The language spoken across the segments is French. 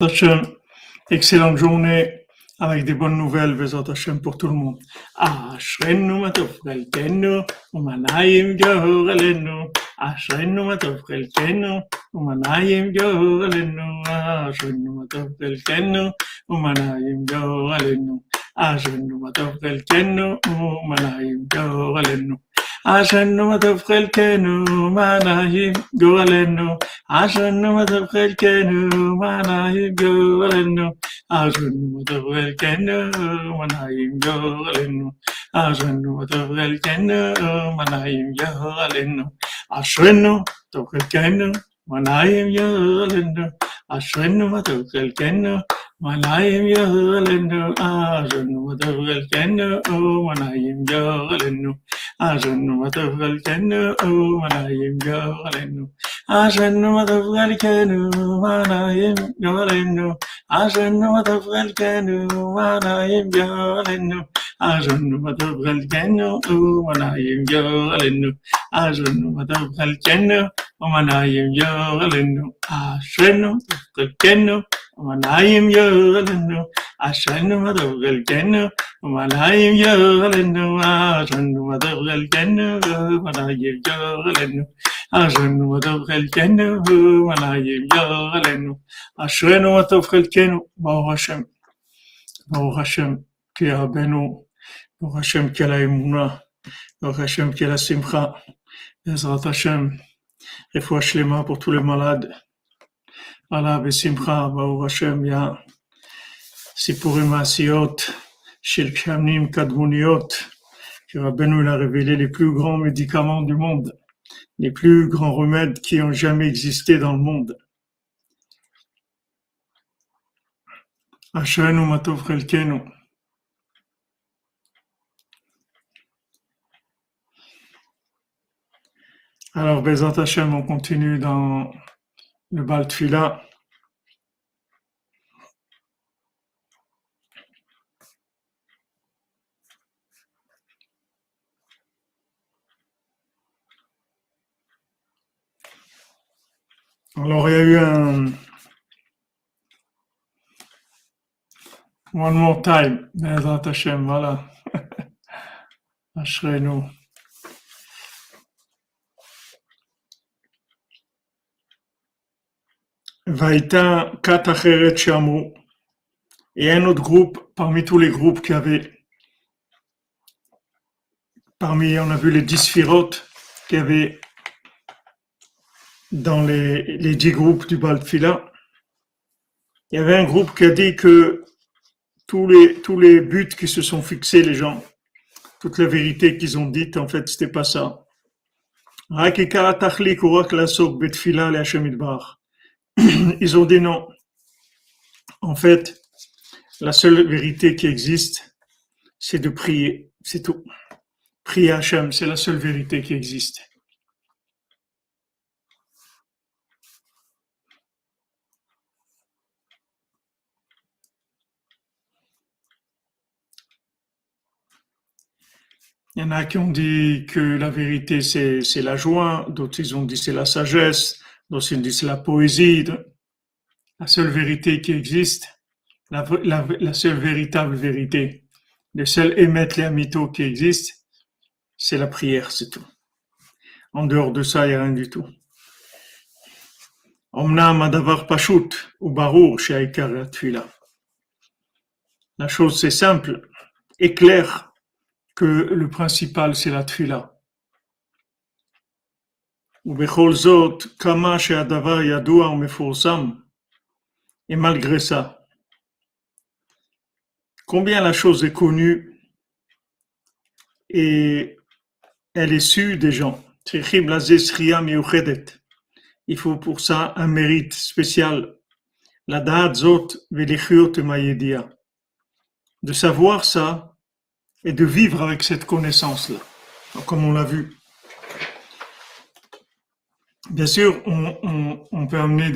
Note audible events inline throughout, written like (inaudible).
Hachem, excellente journée avec des bonnes nouvelles, Bezat Hachem, pour tout le monde. Ashrenu matov chelkenu, umanayim yorelenu. Ashrenu matov chelkenu, umanayim yorelenu. Ashrenu matov chelkenu, umanayim yorelenu. Ashrenu matov umanayim עשרנו מה טוב חלקנו, מה נעים גורלנו. עשרנו מה טוב חלקנו, מה נעים גורלנו. עשרנו מה טוב חלקנו, מה נעים גורלנו. עשרנו מה טוב חלקנו, מה נעים גורלנו. עשרנו טוב חלקנו, מה נעים גורלנו. עשרנו מה טוב חלקנו. Yorelenu. Ashrenu matov chelkenu, umanayim yorelenu. Ashrenu matov chelkenu, umanayim yorelenu. Ashrenu matov chelkenu, umanayim yorelenu. Ashrenu matov chelkenu, umanayim yorelenu. Ashrenu matov chelkenu, umanayim yorelenu. Ashrenu matov chelkenu, umanayim yorelenu. Ashrenu matov chelkenu, umanayim yorelenu. Ashrenu matov chelkenu, umanayim yorelenu. Ashrenu matov chelkenu, umanayim yorelenu. Ashrenu matov chelkenu, umanayim yorelenu. Ashrenu matov chelkenu, umanayim yorelenu. Ashrenu matov chelkenu, umanayim yorelenu. Ashrenu matov chelkenu, umanayim yorelenu. Ashrenu matov chelkenu, umanayim yorelenu. Ashrenu matov chelkenu, umanayim yorelenu. Ashrenu matov chelkenu, umanayim yorelenu. Ashrenu matov chelkenu, Baruch Hashem. Baruch Hashem, qui est Rabbeinu. Baruch Hashem, qui est la Emouna. Baruch Hashem, qui est la Simcha. Bezrat Hashem. Refoua Shlema pour tous les malades. Allah Besimcha, Baruch Hashem, il y a Sipurim Asiyot, Shel Khamnim Kadmoniot, que Rabbeinu il a révélé les plus grands médicaments du monde, les plus grands remèdes qui ont jamais existé dans le monde. Ashrenu Matov Chelkenu. Alors, Bezat on continue dans le Bal Tfila. Alors, il y a eu un One more time, Bezat Hashem, voilà. (laughs) Ashrenu. Vaïta Kat Acheret Shamu. Et un autre groupe, parmi tous les groupes qu'il y avait, parmi, on a vu les dix sphirotes qu'il y avait dans les, dix groupes du Baltfila. Il y avait un groupe qui a dit que tous les, tous les buts qui se sont fixés, les gens, toute la vérité qu'ils ont dite, en fait, c'était pas ça. (clears throat) Ils ont dit non. En fait, la seule vérité qui existe, c'est de prier. C'est tout. Prier Hachem, c'est la seule vérité qui existe. Il y en a qui ont dit que la vérité c'est la joie, d'autres ils ont dit c'est la sagesse, d'autres ils ont dit c'est la poésie. La seule vérité qui existe, la, seule véritable vérité, le seul émettre les qui existe, c'est la prière, c'est tout. En dehors de ça, il n'y a rien du tout. La chose c'est simple et claire que le principal c'est la tfila. ובכל זאת, כמה שהדבר ידוע ומפורסם, et malgré ça, combien la chose est connue et elle est sue des gens. צריכים לזה זכייה מיוחדת. Il faut pour ça un mérite spécial. לדעת זאת ולחיות עם הידיעה. De savoir ça et de vivre avec cette connaissance-là, comme on l'a vu. Bien sûr, on, peut amener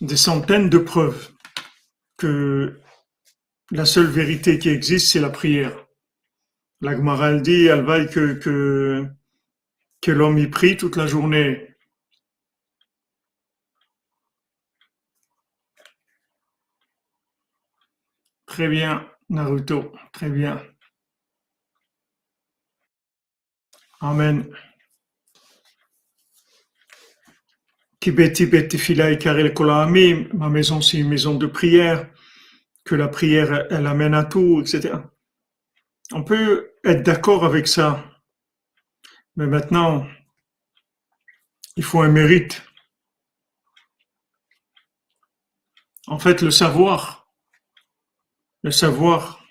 des, centaines de preuves que la seule vérité qui existe, c'est la prière. La Gemara, elle dit, elle vaille que, que, que l'homme y prie toute la journée. Très bien, Naruto. Très bien. Amen. Ma maison, c'est une maison de prière, que la prière, elle amène à tout, etc. On peut être d'accord avec ça, mais maintenant, il faut un mérite. En fait, le savoir, le savoir,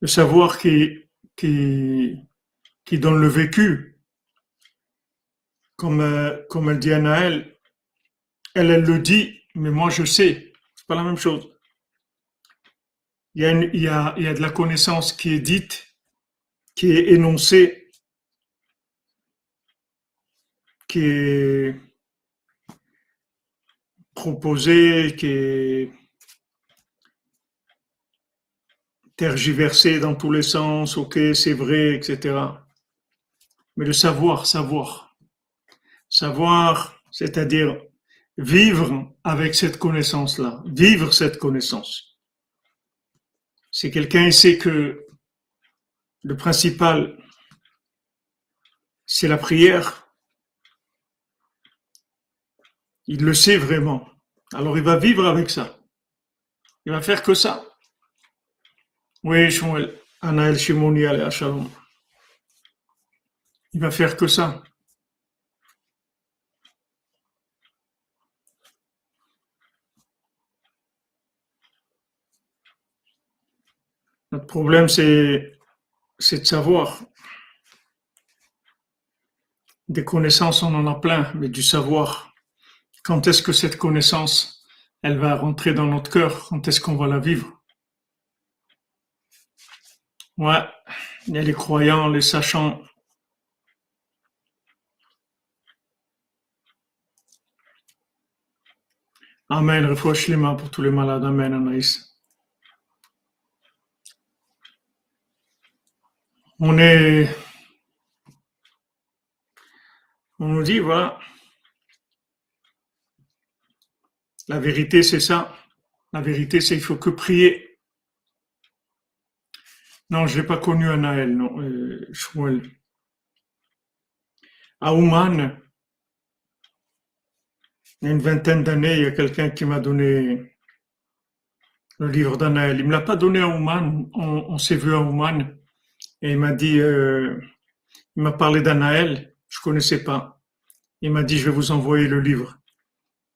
le savoir qui, qui, qui donne le vécu, comme, euh, comme elle dit à Naël, elle, elle le dit, mais moi je sais, c'est pas la même chose. Il y, a il, y a, il y a de la connaissance qui est dite, qui est énoncée, qui est proposée, qui est tergiversée dans tous les sens, ok, c'est vrai, etc. Mais le savoir, savoir, savoir, c'est-à-dire vivre avec cette connaissance-là, vivre cette connaissance. Si quelqu'un sait que le principal, c'est la prière, il le sait vraiment. Alors il va vivre avec ça. Il va faire que ça. Oui, Shmuel, Anaël Shimoni, à Shalom. Il va faire que ça. Notre problème, c'est, de savoir. Des connaissances, on en a plein, mais du savoir. Quand est-ce que cette connaissance, elle va rentrer dans notre cœur? Quand est-ce qu'on va la vivre? Ouais, il y a les croyants, les sachants, Amen. Refouach pour tous les malades. Amen, Anaïs. On est. On nous dit, voilà. La vérité, c'est ça. La vérité, c'est qu'il faut que prier. Non, je n'ai pas connu Anaël, non, euh, Shmuel. À Ouman, il y a une vingtaine d'années, il y a quelqu'un qui m'a donné le livre d'Anaël. Il ne me l'a pas donné à Ouman, on, s'est vu à Ouman, et il m'a dit, euh, il m'a parlé d'Anaël, je connaissais pas. Il m'a dit, je vais vous envoyer le livre.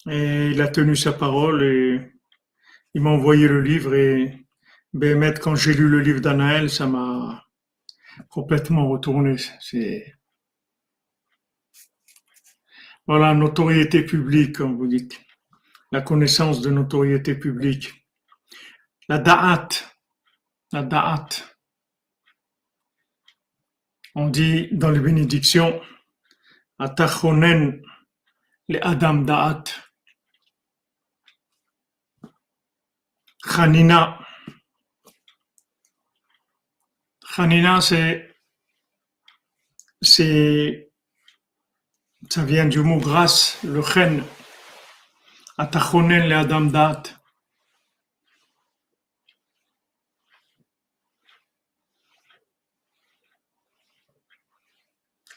Et il a tenu sa parole et il m'a envoyé le livre et ben, quand j'ai lu le livre d'Anaël, ça m'a complètement retourné. C'est voilà, notoriété publique, comme vous dites. La connaissance de notoriété publique. La da'at. La da'at. On dit dans les bénédictions, Atachonen le Adam da'at. Khanina. Khanina, c'est, c'est ça vient du mot grâce, le chen. Atachonen le adam dat.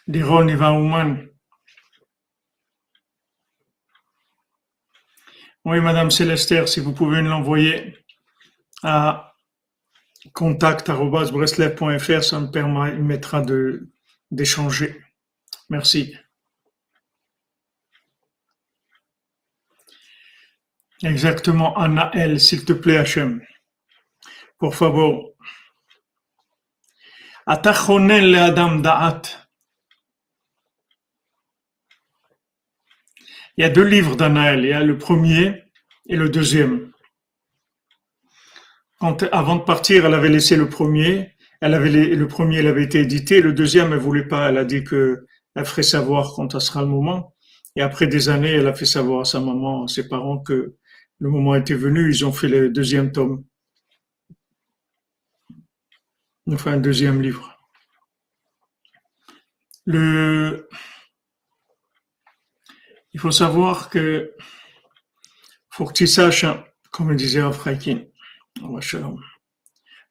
Diron Human. Oui, Madame Célestère, si vous pouvez nous l'envoyer à contact.breslev.fr, ça me permettra d'échanger. Merci. Exactement, Anna-El, s'il te plaît, Hachem. Por favor. le Adam Da'at. Il y a deux livres d'Anaël. Il y a le premier et le deuxième. Avant de partir, elle avait laissé le premier. Le premier, avait été édité. Le deuxième, elle voulait pas. Elle a dit que elle ferait savoir quand ça sera le moment. Et après des années, elle a fait savoir à sa maman, à ses parents que le moment était venu, ils ont fait le deuxième tome. Fait un deuxième livre. Le... Il faut savoir que, faut que tu saches, hein, comme disait Afrakin.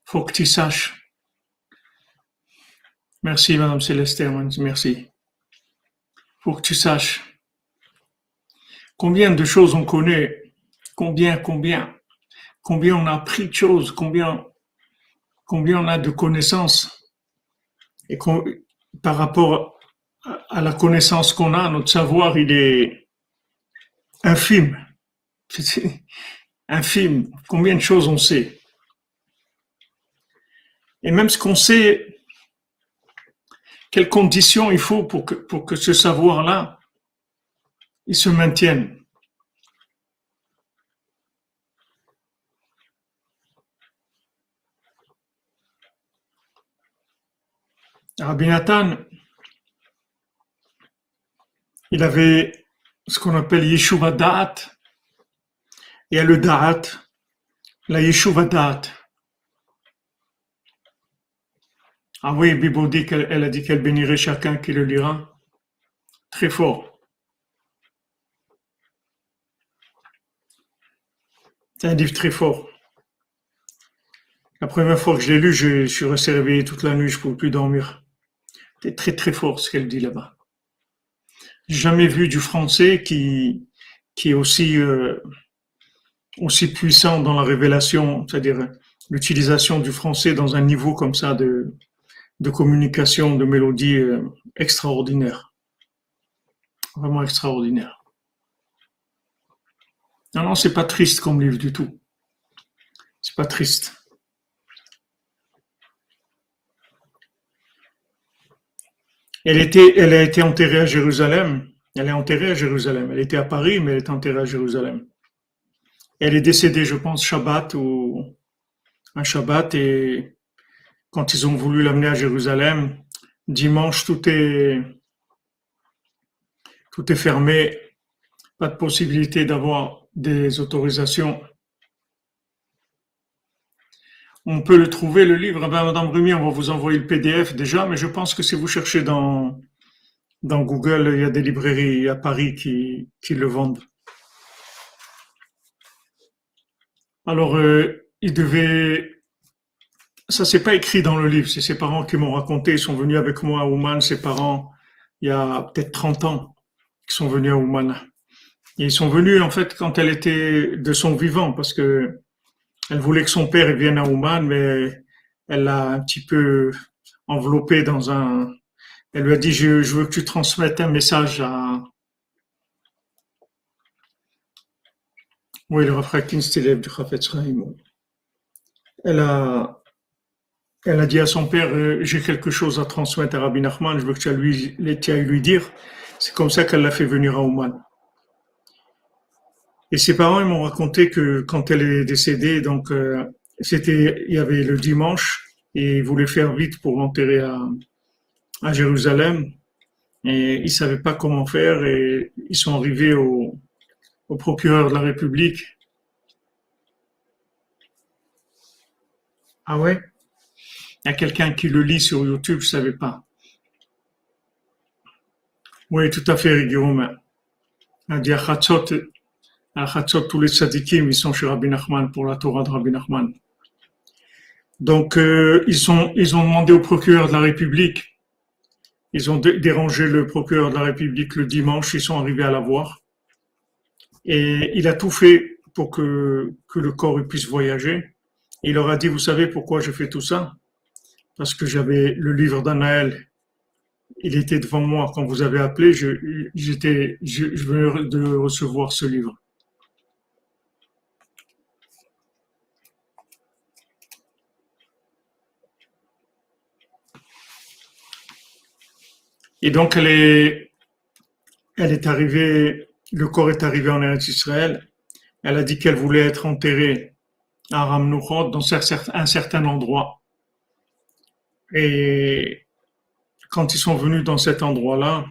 Faut que tu saches. Merci, Madame Céleste, merci. Faut que tu saches combien de choses on connaît, combien, combien, combien on a appris de choses, combien, combien on a de connaissances. Et par rapport à la connaissance qu'on a, notre savoir, il est infime. (laughs) infime. Combien de choses on sait. Et même ce qu'on sait, quelles conditions il faut pour que, pour que ce savoir-là, il se maintienne. Rabbi Nathan, il avait ce qu'on appelle Yeshuva Da'at. Il y le Da'at, la Yeshuva Da'at. Ah oui, Bibo dit qu'elle a dit qu'elle bénirait chacun qui le lira. Très fort. C'est un livre très fort. La première fois que je l'ai lu, je, suis resté toute la nuit, je ne pouvais plus dormir. C'est très très fort ce qu'elle dit là-bas. Jamais vu du français qui qui est aussi euh, aussi puissant dans la révélation, c'est-à-dire l'utilisation du français dans un niveau comme ça de de communication, de mélodie euh, extraordinaire, vraiment extraordinaire. Non non, c'est pas triste comme livre du tout. C'est pas triste. Elle, a été enterrée à Jérusalem. Elle est enterrée à Jérusalem. Elle était à Paris, mais elle est enterrée à Jérusalem. Elle est décédée, je pense, Shabbat ou un Shabbat. Et quand ils ont voulu l'amener à Jérusalem, dimanche, tout est, tout est fermé. Pas de possibilité d'avoir des autorisations on peut le trouver, le livre. Ben, Madame Rumi, on va vous envoyer le PDF déjà, mais je pense que si vous cherchez dans, dans Google, il y a des librairies à Paris qui, qui le vendent. Alors, euh, il devait. Ça, c'est pas écrit dans le livre, c'est ses parents qui m'ont raconté. Ils sont venus avec moi à Ouman, ses parents, il y a peut-être 30 ans, qui sont venus à Ouman. Ils sont venus, en fait, quand elle était de son vivant, parce que elle voulait que son père vienne à Ouman, mais elle l'a un petit peu enveloppé dans un. Elle lui a dit je, veux que tu transmettes un message à. Oui, le c'était du Elle a, elle a dit à son père euh, J'ai quelque chose à transmettre à Rabbi Nachman, je veux que tu ailles lui, lui dire. C'est comme ça qu'elle l'a fait venir à Ouman. Et ses parents ils m'ont raconté que quand elle est décédée, donc euh, c'était, il y avait le dimanche et ils voulaient faire vite pour l'enterrer à, Jérusalem et ils savaient pas comment faire et ils sont arrivés au, au procureur de la République. Ah ouais? Il y a quelqu'un qui le lit sur YouTube, je savais pas. Oui, tout à fait, Guillaume. À tous les tzadikim, ils sont chez Rabbi Nachman pour la Torah de Rabbi Nachman. Donc, euh, ils, sont, ils ont demandé au procureur de la République, ils ont dérangé le procureur de la République le dimanche, ils sont arrivés à la voir. Et il a tout fait pour que, le corps puisse voyager. il leur a dit, vous savez pourquoi je fais tout ça? Parce que j'avais le livre d'Anaël il était devant moi quand vous avez appelé, je, je venais de recevoir ce livre. Et donc, elle est, elle est arrivée, le corps est arrivé en Israël. Elle a dit qu'elle voulait être enterrée à Ramnuchot, dans un certain endroit. Et quand ils sont venus dans cet endroit-là,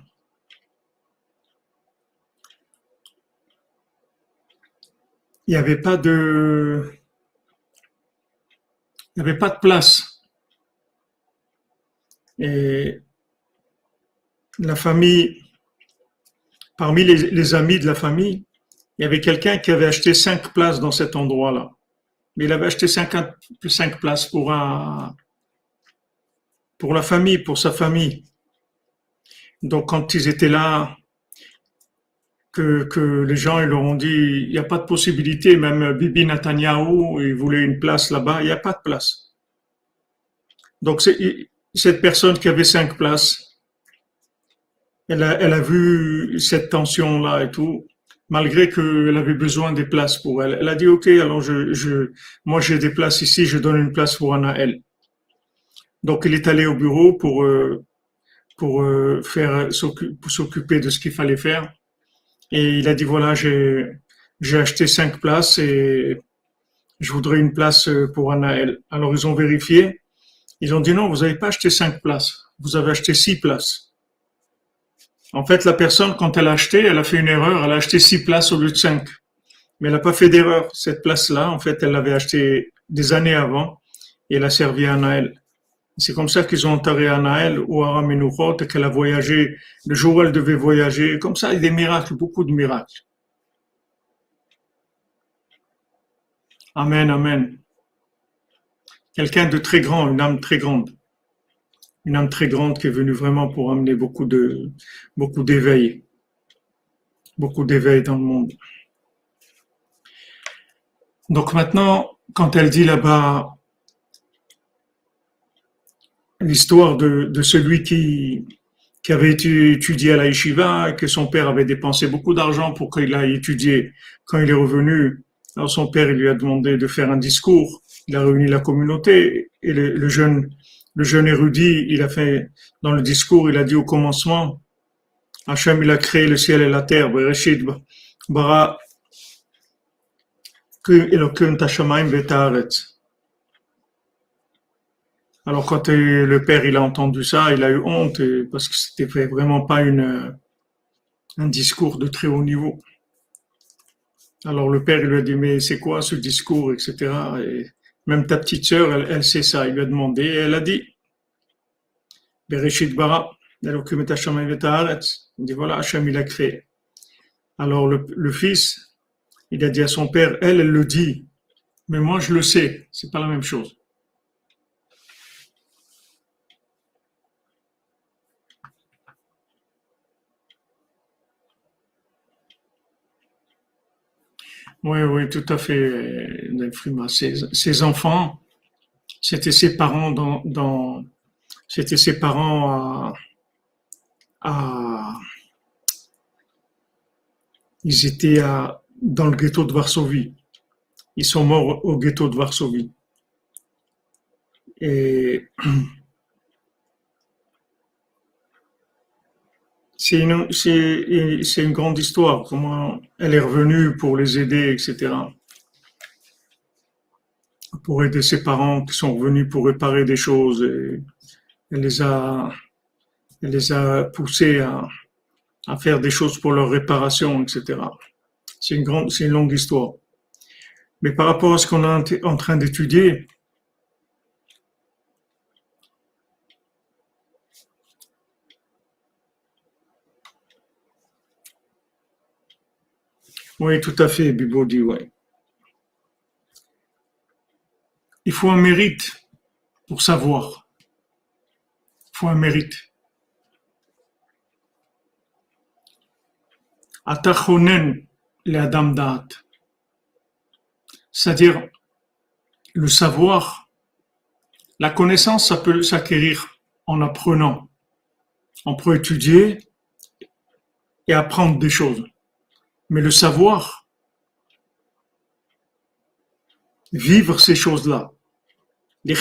il n'y avait pas de, il n'y avait pas de place. Et la famille, parmi les, amis de la famille, il y avait quelqu'un qui avait acheté cinq places dans cet endroit-là. mais il avait acheté 50, 5 places pour la famille, pour sa famille. Donc quand ils étaient là, que, que les gens ils leur ont dit il n'y a pas de possibilité, même Bibi Netanyahu, il voulait une place là-bas, il n'y a pas de place. Donc cette personne qui avait cinq places, elle a, vu cette tension-là et tout, malgré qu'elle avait besoin des places pour elle. Elle a dit, OK, alors je, moi j'ai des places ici, je donne une place pour elle. Donc il est allé au bureau pour, euh, pour euh, faire s'occuper de ce qu'il fallait faire. Et il a dit, voilà, j'ai, j'ai acheté cinq places et je voudrais une place euh, pour Anaël. Alors ils ont vérifié. Ils ont dit non, vous n'avez pas acheté cinq places. Vous avez acheté six places. En fait, la personne, quand elle a acheté, elle a fait une erreur. Elle a acheté six places au lieu de cinq. Mais elle n'a pas fait d'erreur. Cette place-là, en fait, elle l'avait achetée des années avant et elle a servi à Anaël. C'est comme ça qu'ils ont enterré Anaël ou Aramenuchot et qu'elle a voyagé le jour où elle devait voyager. Comme ça, il y a des miracles, beaucoup de miracles. Amen, amen. Quelqu'un de très grand, une âme très grande. Une âme très grande qui est venue vraiment pour amener beaucoup de, beaucoup d'éveil. Dans le monde. Donc maintenant, quand elle dit là-bas, l'histoire de, celui qui, qui avait étudié à la yeshiva, que son père avait dépensé beaucoup d'argent pour qu'il aille étudier. Quand il est revenu, son père lui a demandé de faire un discours. Il a réuni la communauté et le, jeune, le jeune érudit, il a fait dans le discours, il a dit au commencement, Hachem il a créé le ciel et la terre, bara alors quand le père a entendu ça, il a eu honte parce que c'était vraiment pas une, un discours de très haut niveau. Alors le père il lui a dit mais c'est quoi ce discours etc. Et même ta petite sœur elle, sait ça. Il lui a demandé et elle a dit Bereshit bara. Il dit voilà Hachem il a créé. Alors le, le fils il a dit à son père elle elle le dit mais moi je le sais c'est pas la même chose. Oui, oui, tout à fait, Ses, enfants, c'était ses parents dans, c'était ses parents à, ils étaient à, dans le ghetto de Varsovie. Ils sont morts au ghetto de Varsovie. Et (clears throat) c'est une, une grande histoire, comment elle est revenue pour les aider, etc. Pour aider ses parents qui sont revenus pour réparer des choses. Et elle les a, elle les a poussés à, à faire des choses pour leur réparation, etc. C'est une c'est une longue histoire. Mais par rapport à ce qu'on est en train d'étudier, Oui, tout à fait, Bibo dit. Il faut un mérite pour savoir. Il faut un mérite. Atachonen le Adam Da'at. C'est-à-dire, le savoir, la connaissance, ça peut s'acquérir en apprenant. On peut étudier et apprendre des choses. Mais le savoir, vivre ces choses-là, les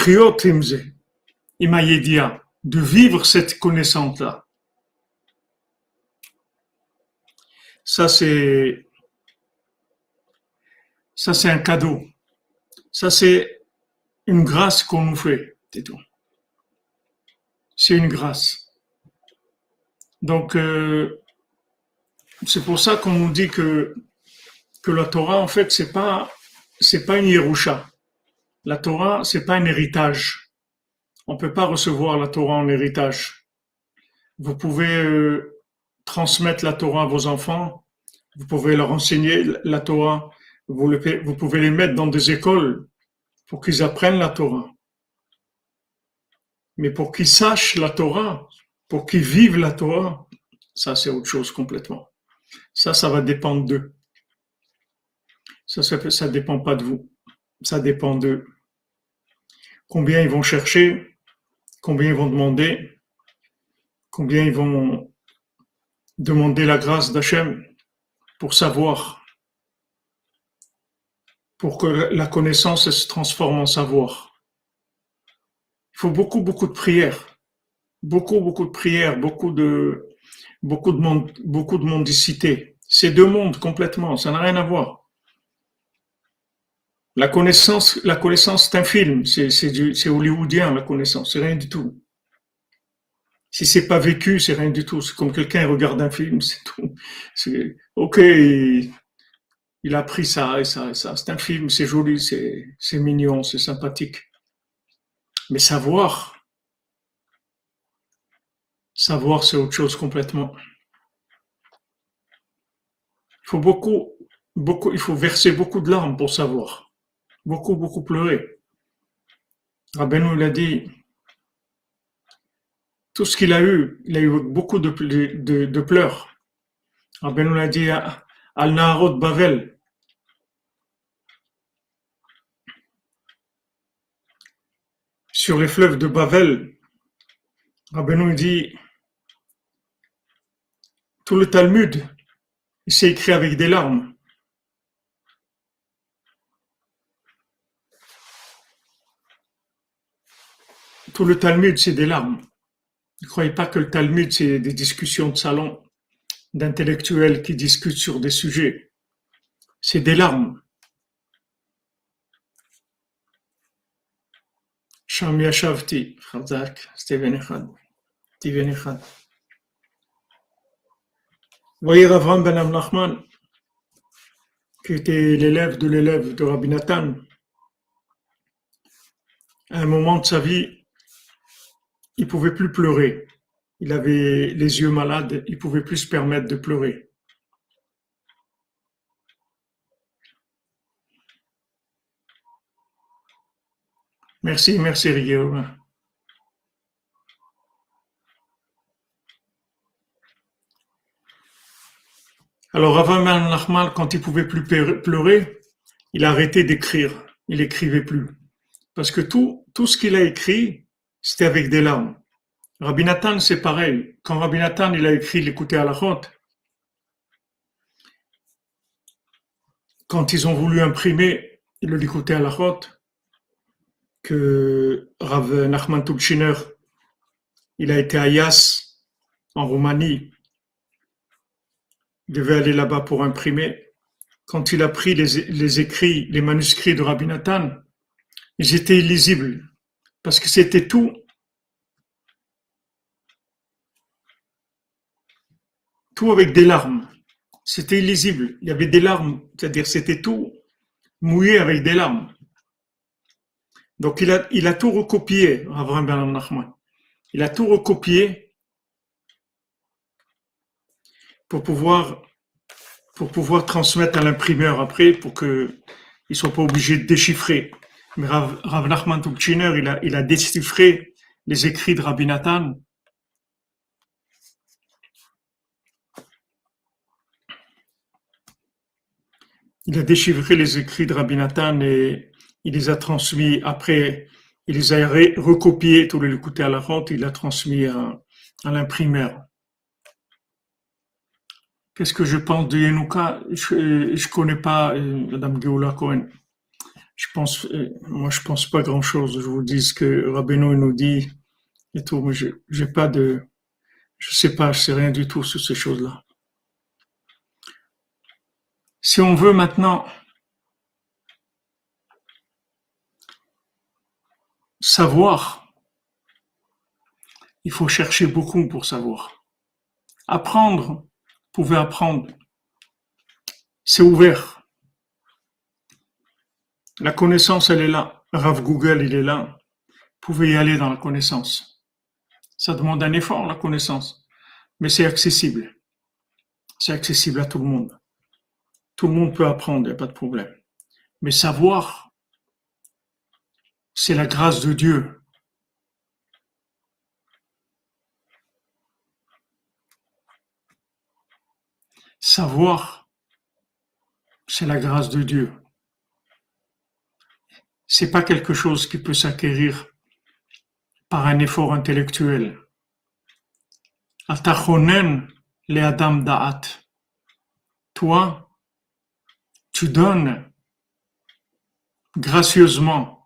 de vivre cette connaissance-là, ça c'est ça c'est un cadeau. Ça c'est une grâce qu'on nous fait, c'est tout. C'est une grâce. Donc, euh, c'est pour ça qu'on nous dit que, la Torah, en fait, c'est pas, pas une Yerusha. La Torah, c'est pas un héritage. On peut pas recevoir la Torah en héritage. Vous pouvez euh, transmettre la Torah à vos enfants. Vous pouvez leur enseigner la Torah. Vous pouvez les mettre dans des écoles pour qu'ils apprennent la Torah. Mais pour qu'ils sachent la Torah, pour qu'ils vivent la Torah, ça c'est autre chose complètement. Ça, ça va dépendre d'eux. Ça, ça, dépend pas de vous. Ça dépend d'eux. Combien ils vont chercher, combien ils vont demander, combien ils vont demander la grâce d'Hachem pour savoir, pour que la connaissance se transforme en savoir. Il faut beaucoup, beaucoup de prières, beaucoup, beaucoup de prières, beaucoup de, beaucoup de monde, beaucoup de mondicité. C'est deux mondes complètement, ça n'a rien à voir. La connaissance, la connaissance, c'est un film, c'est hollywoodien, la connaissance, c'est rien du tout. Si c'est pas vécu, c'est rien du tout. C'est comme quelqu'un regarde un film, c'est tout. ok, il, a pris ça et ça et ça. C'est un film, c'est joli, c'est mignon, c'est sympathique. Mais savoir, savoir, c'est autre chose complètement. Il faut beaucoup, beaucoup, il faut verser beaucoup de larmes pour savoir. Beaucoup, beaucoup pleurer. Rabbeinu l'a dit, tout ce qu'il a eu, il a eu beaucoup de, de, pleurs. Rabbi nous l'a dit al Naharot Bavel. Sur les fleuves de Bavel, Rabbi nous dit tout le Talmud, il s'est écrit avec des larmes. Tout le Talmud, c'est des larmes. Ne croyez pas que le Talmud, c'est des discussions de salon d'intellectuels qui discutent sur des sujets. C'est des larmes. Khazak, Steven Echad, Steven Voyez Avram Ben Amnachman, qui était l'élève de l'élève de Rabbi Nathan, à un moment de sa vie, il pouvait plus pleurer. Il avait les yeux malades, il pouvait plus se permettre de pleurer. Merci, merci Guillaume. Alors, avant Nachman, quand il pouvait plus pleurer, il a arrêté d'écrire. Il écrivait plus. Parce que tout, ce qu'il a écrit, c'était avec des larmes. Rabbi Nathan, c'est pareil. Quand Rabbi Nathan, il a écrit l'écouter à la route, quand ils ont voulu imprimer le l'écouter à la route, que Rav Nachman Tubchiner, il a été à Yas, en Roumanie, il devait aller là-bas pour imprimer. Quand il a pris les, écrits, les manuscrits de Rabbi Nathan, ils étaient illisibles parce que c'était tout tout avec des larmes. C'était illisible. Il y avait des larmes, c'est-à-dire c'était tout mouillé avec des larmes. Donc il a, tout recopié, Avraham Ben Nachman. Il a tout recopié pour pouvoir, pour pouvoir transmettre à l'imprimeur après, pour qu'il ne soit pas obligé de déchiffrer. Mais Rav, Rav Nachman il a, il a déchiffré les écrits de Rabbi Nathan. Il a déchiffré les écrits de Rabbi Nathan et il les a transmis après, il les a recopiés, tous les écoutés à la rente, il a transmis à, l'imprimeur. Qu'est-ce que je pense de Yenouka Je ne connais pas euh, Madame Geoula Cohen. Je pense, euh, moi, je pense pas grand-chose. Je vous dis ce que Rabbeinu nous dit et tout, mais je j'ai pas de, je sais pas, je sais rien du tout sur ces choses-là. Si on veut maintenant savoir, il faut chercher beaucoup pour savoir. Apprendre, pouvez apprendre. C'est ouvert. La connaissance, elle est là. Rav Google, il est là. Vous pouvez y aller dans la connaissance. Ça demande un effort, la connaissance. Mais c'est accessible. C'est accessible à tout le monde. Tout le monde peut apprendre, il n'y a pas de problème. Mais savoir, c'est la grâce de Dieu. Savoir, c'est la grâce de Dieu. C'est pas quelque chose qui peut s'acquérir par un effort intellectuel. Atachonen le Adam Da'at. Toi, tu donnes gracieusement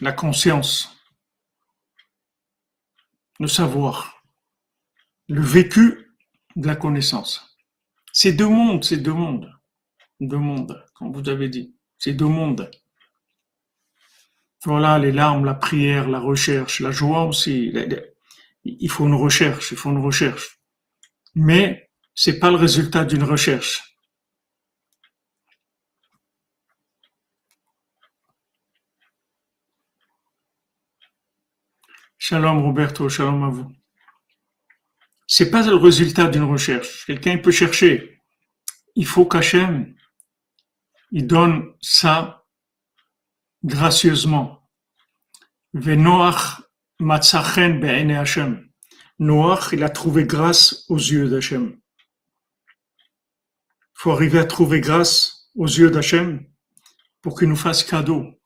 la conscience, le savoir, le vécu de la connaissance. C'est deux mondes, c'est deux mondes. Deux mondes, comme vous avez dit. C'est deux mondes. Voilà, les larmes, la prière, la recherche, la joie aussi. Il faut une recherche, il faut une recherche. Mais c'est pas le résultat d'une recherche. Shalom Roberto, shalom à vous. C'est pas le résultat d'une recherche. Quelqu'un peut chercher. Il faut qu'Hachem, il donne ça gracieusement. Noach, il a trouvé grâce aux yeux d'Hachem. Il faut arriver à trouver grâce aux yeux d'Hachem pour qu'il nous fasse cadeau.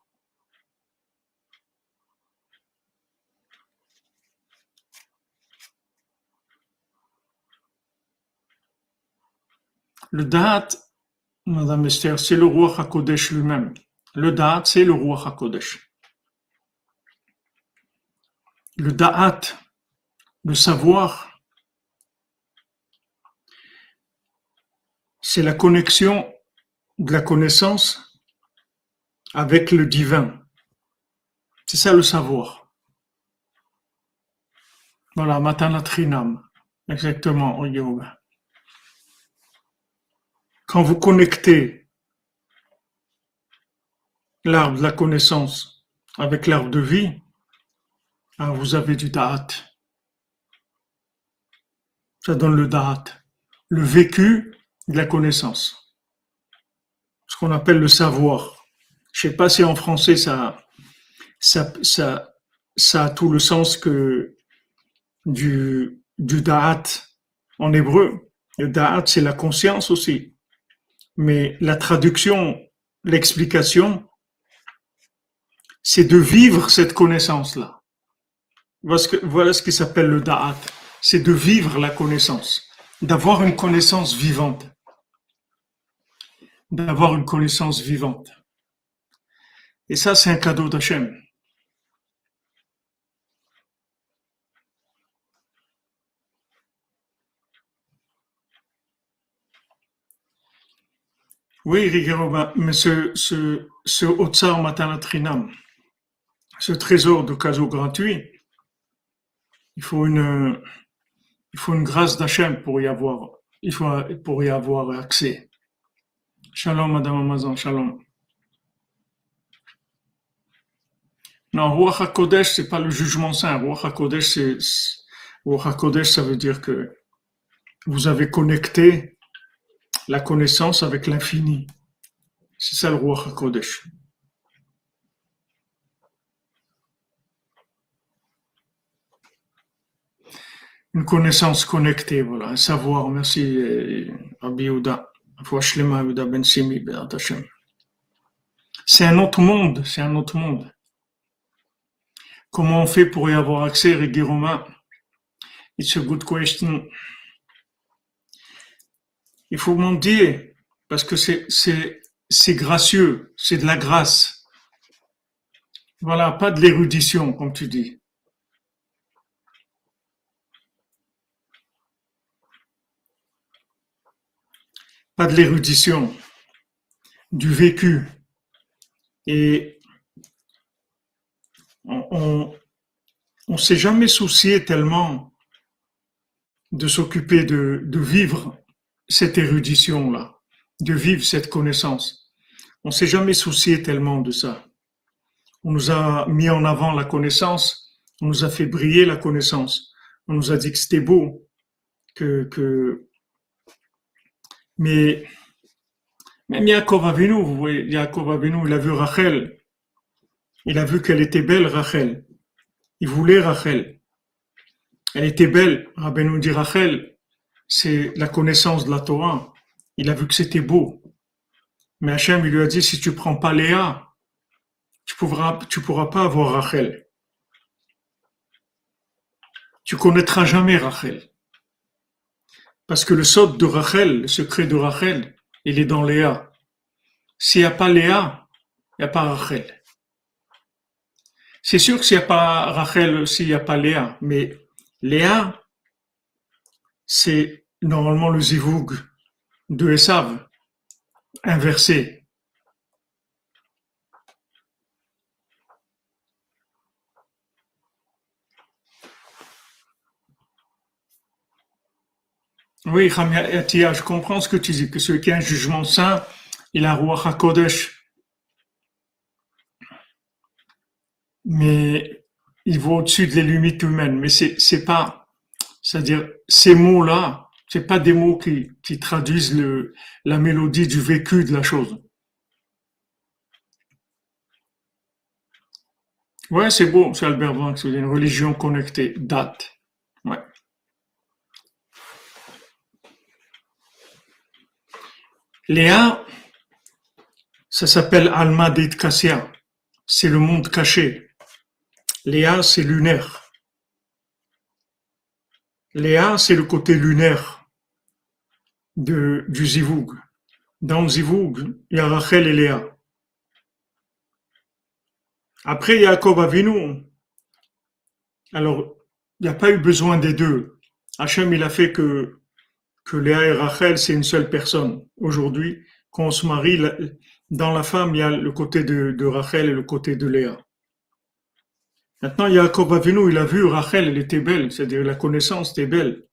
Le date, Madame Esther, c'est le roi Hakodesh lui-même. Le date, c'est le roi Hakodesh. Le da'at, le savoir, c'est la connexion de la connaissance avec le divin. C'est ça le savoir. Voilà, matanatrinam, exactement, au yoga. Quand vous connectez l'arbre de la connaissance avec l'arbre de vie, hein, vous avez du da'at. Ça donne le da'at, le vécu de la connaissance. Ce qu'on appelle le savoir. Je sais pas si en français ça, ça, ça, ça a tout le sens que du, du da'at en hébreu. Le da'at, c'est la conscience aussi mais la traduction, l'explication, c'est de vivre cette connaissance-là. Voilà ce qui s'appelle le da'at. C'est de vivre la connaissance, d'avoir une connaissance vivante. D'avoir une connaissance vivante. Et ça, c'est un cadeau d'Hachem. Oui, Rigero, mais ce, ce, ce Otsar Matanatrinam, ce trésor de cadeau gratuit, il faut une, il faut une grâce d'Hachem pour y avoir, il faut, pour y avoir accès. Shalom, Madame Amazon, shalom. Non, Ruach HaKodesh, c'est pas le jugement saint. Ruach c'est, Ruach ça veut dire que vous avez connecté la connaissance avec l'infini. C'est ça le roi HaKodesh. Une connaissance connectée, voilà, un savoir. Merci, Rabbi Yehuda. Ben c'est un autre monde, c'est un autre monde. Comment on fait pour y avoir accès, Régui Romain? It's a good question. Il faut mendier parce que c'est, gracieux, c'est de la grâce. Voilà, pas de l'érudition, comme tu dis. Pas de l'érudition, du vécu. Et on, on, s'est jamais soucié tellement de s'occuper de vivre cette érudition-là, de vivre cette connaissance. On s'est jamais soucié tellement de ça. On nous a mis en avant la connaissance, on nous a fait briller la connaissance, on nous a dit que c'était beau, que, que, mais Même Yaakov Avinu, vous voyez, Yaakov Avinu, il a vu Rachel. Il a vu qu'elle était belle, Rachel. Il voulait Rachel. Elle était belle. Rabbeinu dit Rachel, c'est la connaissance de la Torah. Il a vu que c'était beau. Mais Hachem, il lui a dit, si tu prends pas Léa, tu pourras, pourras pas avoir Rachel. Tu connaîtras jamais Rachel. Parce que le sort de Rachel, le secret de Rachel, il est dans Léa. S'il n'y a pas Léa, il n'y a pas Rachel. C'est sûr que s'il n'y a pas Rachel, s'il n'y a pas Léa, mais Léa, c'est normalement le zivoug de Esav, inversé. Oui, je comprends ce que tu dis, que celui qui a un jugement saint, il a roi HaKodesh. Mais il va au-dessus des limites humaines. Mais c'est pas, c'est-à-dire, ces mots-là, c'est pas des mots qui, traduisent la mélodie du vécu de la chose. Ouais, c'est beau, c'est Albert Banks, c'est une religion connectée, date. Léa, ça s'appelle Alma Deit Kassia. C'est le monde caché. Léa, c'est lunaire. Léa, c'est le côté lunaire de, du Zivoug. Dans le Zivoug, il y a Rachel et Léa. Après, Jacob Avinu. Alors, il n'y a pas eu besoin des deux. Hachem, il a fait que que Léa et Rachel, c'est une seule personne. Aujourd'hui, quand on se marie, dans la femme, il y a le côté de, Rachel et le côté de Léa. Maintenant, Jacob Avinu, il a vu Rachel, elle était belle, c'est-à-dire la connaissance était belle.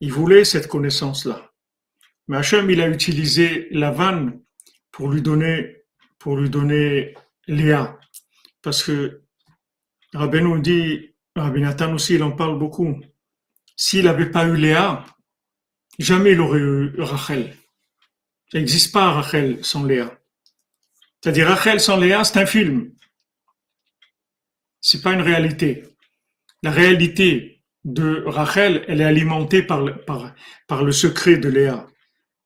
Il voulait cette connaissance-là. Mais Hachem, il a utilisé la vanne pour lui donner, pour lui donner Léa. Parce que Rabbeinu dit, Rabbi Nathan aussi, il en parle beaucoup. S'il n'avait pas eu Léa, Jamais il aurait eu Rachel. Ça n'existe pas Rachel sans Léa. C'est-à-dire Rachel sans Léa, c'est un film. C'est pas une réalité. La réalité de Rachel, elle est alimentée par, par, par le secret de Léa.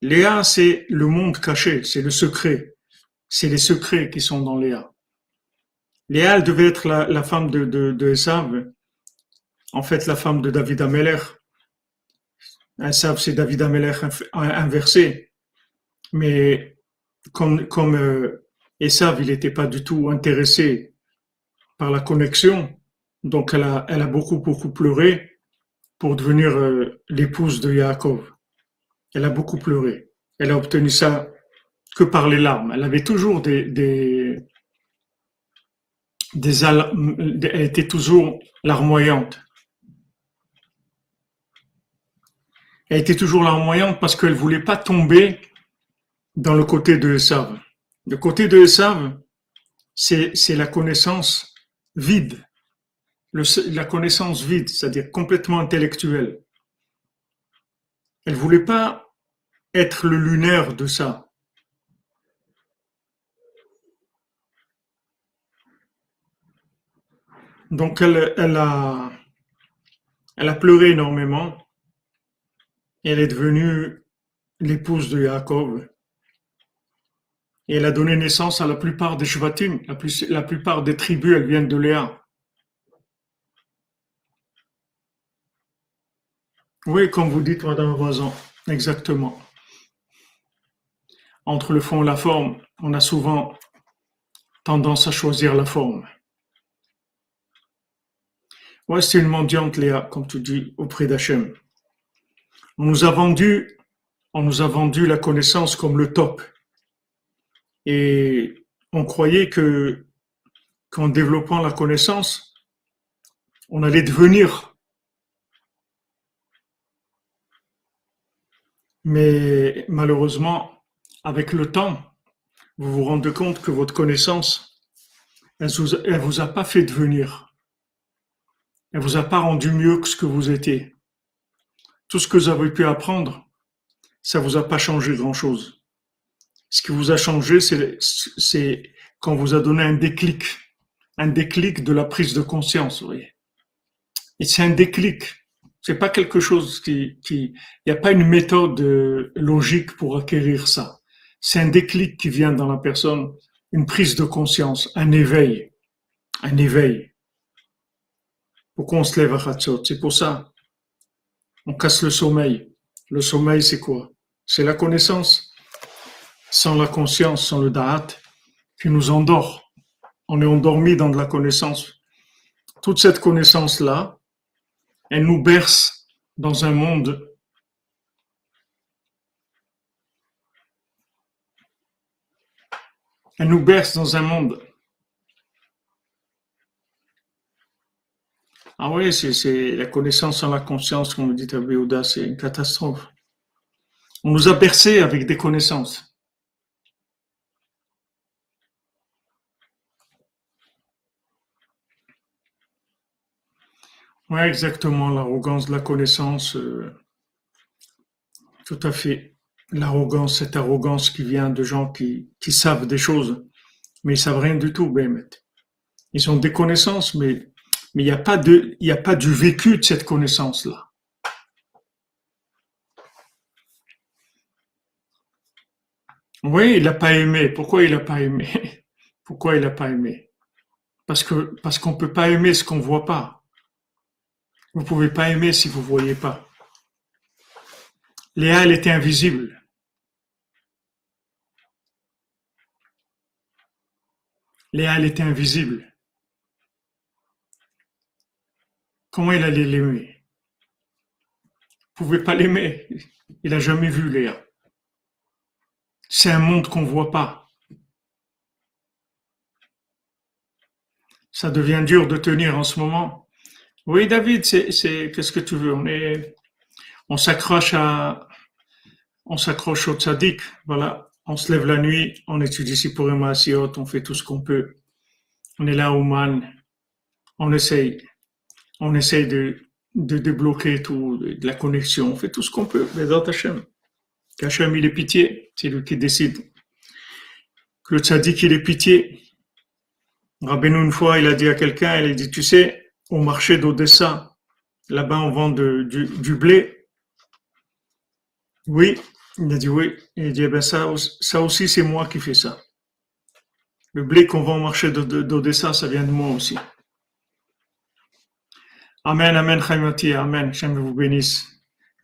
Léa, c'est le monde caché, c'est le secret. C'est les secrets qui sont dans Léa. Léa, elle devait être la, femme de, de, Esav, en fait la femme de David Ameller. Esav, c'est David Amelech inversé. Mais comme, comme euh, Esav, il n'était pas du tout intéressé par la connexion, donc elle a, elle a beaucoup, beaucoup pleuré devenir euh, l'épouse de Yaakov. Elle a beaucoup pleuré. Elle a obtenu ça que par les larmes. Elle avait toujours des, des, elle était toujours larmoyante. elle était toujours larmoyante parce qu'elle voulait pas tomber dans le côté de Esav. Le côté de Esav, c'est la connaissance vide. La connaissance vide, c'est-à-dire complètement intellectuelle. Elle voulait pas être le lunaire de ça. Donc elle, elle, a, elle a pleuré énormément elle est devenue l'épouse de Jacob. Et elle a donné naissance à la plupart des Shvatim, la, la plupart des tribus, elles viennent de Léa. Oui, comme vous dites, Madame Voisin, exactement. Entre le fond et la forme, on a souvent tendance à choisir la forme. Ouais, c'est une mendiante, Léa, comme tu dis, auprès d'Hachem. On nous a vendu, on nous a vendu la connaissance comme le top. Et on croyait que qu'en développant la connaissance, on allait devenir. Mais malheureusement, avec le temps, vous vous rendez compte que votre connaissance, elle ne vous a pas fait devenir. Elle vous a pas rendu mieux que ce que vous étiez tout ce que vous avez pu apprendre, ça vous a pas changé grand-chose. Ce qui vous a changé, c'est quand vous a donné un déclic, un déclic de la prise de conscience, vous. Et c'est un déclic. C'est pas quelque chose qui, qui, il n'y a pas une méthode euh, logique pour acquérir ça. C'est un déclic qui vient dans la personne, une prise de conscience, un éveil, un éveil. Pourquoi on se lève à Khatsot C'est pour ça. On casse le sommeil. Le sommeil, c'est quoi? C'est la connaissance. Sans la conscience, sans le da'at, qui nous endort. On est endormi dans de la connaissance. Toute cette connaissance-là, elle nous berce dans un monde Elle nous berce dans un monde. Ah oui, c'est la connaissance sans la conscience, comme dit Abéouda, c'est une catastrophe. On nous a bercés avec des connaissances. Oui, exactement, l'arrogance de la connaissance. euh, tout à fait. L'arrogance, cette arrogance qui vient de gens qui, qui savent des choses, mais ils savent rien du tout, Bémet. Ils ont des connaissances, mais mais il n'y a pas de, il a pas du vécu de cette connaissance-là. Oui, il n'a pas aimé. Pourquoi il n'a pas aimé? Pourquoi il n'a pas aimé? Parce que, parce qu'on peut pas aimer ce qu'on voit pas. Vous pouvez pas aimer si vous voyez pas. Léa, elle était invisible. Léa, elle était invisible. Comment il allait l'aimer? Vous pouvez pas l'aimer. Il a jamais vu Léa. C'est un monde qu'on voit pas. Ça devient dur de tenir en ce moment. Oui, David, c'est, qu'est-ce que tu veux? On est, on s'accroche à, on s'accroche au tzaddik. Voilà. On se lève la nuit, on étudie Sipurim Asiot, on fait tout ce qu'on peut. On est là au man. On essaye. On essaye de, de débloquer tout, de la connexion. On fait tout ce qu'on peut. Mais dans Hachem. Hachem, il est pitié. C'est lui qui décide. Que le tzaddik, il est pitié. Rabbeinu, une fois, il a dit à quelqu'un, il a dit, tu sais, au marché d'Odessa, là-bas, on vend du, blé. Oui. Il a dit oui. Il a dit, eh ben, ça, aussi- c'est moi qui fais ça. Le blé qu'on vend au marché de- de- d'Odessa, ça vient de moi aussi. Amen, amen, Chaimati, amen. Hachem vous bénisse.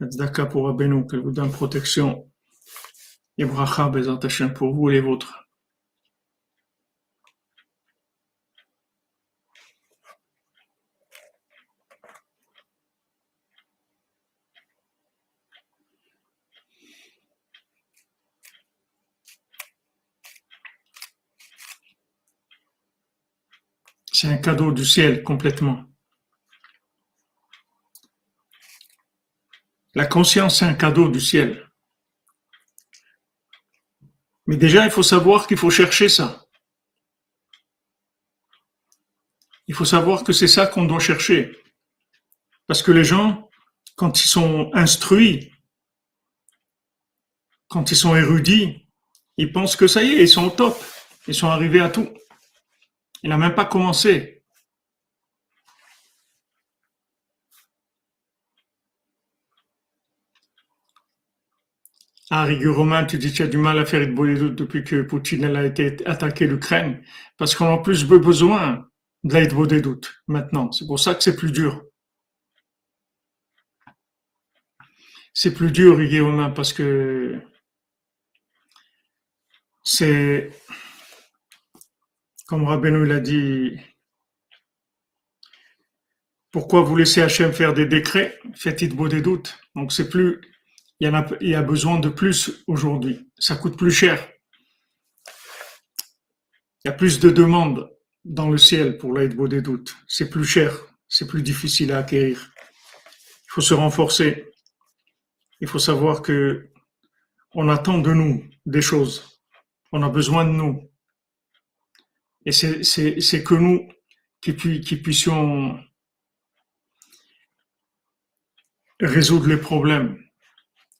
Tzedaka pour Rabbeinu, que vous donne protection. Et bracha, Bezat Hachem, pour vous et les vôtres. C'est un cadeau du ciel, complètement. La conscience, c'est un cadeau du ciel. Mais déjà, il faut savoir qu'il faut chercher ça. Il faut savoir que c'est ça qu'on doit chercher. Parce que les gens, quand ils sont instruits, quand ils sont érudits, ils pensent que ça y est, ils sont au top. Ils sont arrivés à tout. Il n'a même pas commencé. Ah, rigueur Romain, tu dis tu as du mal à faire de Bollywood depuis que Poutine a été attaqué l'Ukraine. Parce qu'on a plus besoin de l'aide des doutes maintenant. C'est pour ça que c'est plus dur. C'est plus dur, rigueur Romain, parce que c'est, comme Rabbeinu l'a dit, pourquoi vous laissez Hachem faire des décrets? Faites-il des doutes. Donc c'est plus, il y a, il besoin de plus aujourd'hui. Ça coûte plus cher. Il y a plus de demandes dans le ciel pour l'aide des doutes. C'est plus cher. C'est plus difficile à acquérir. Il faut se renforcer. Il faut savoir que on attend de nous des choses. On a besoin de nous. Et c'est, que nous qui, qui puissions résoudre les problèmes.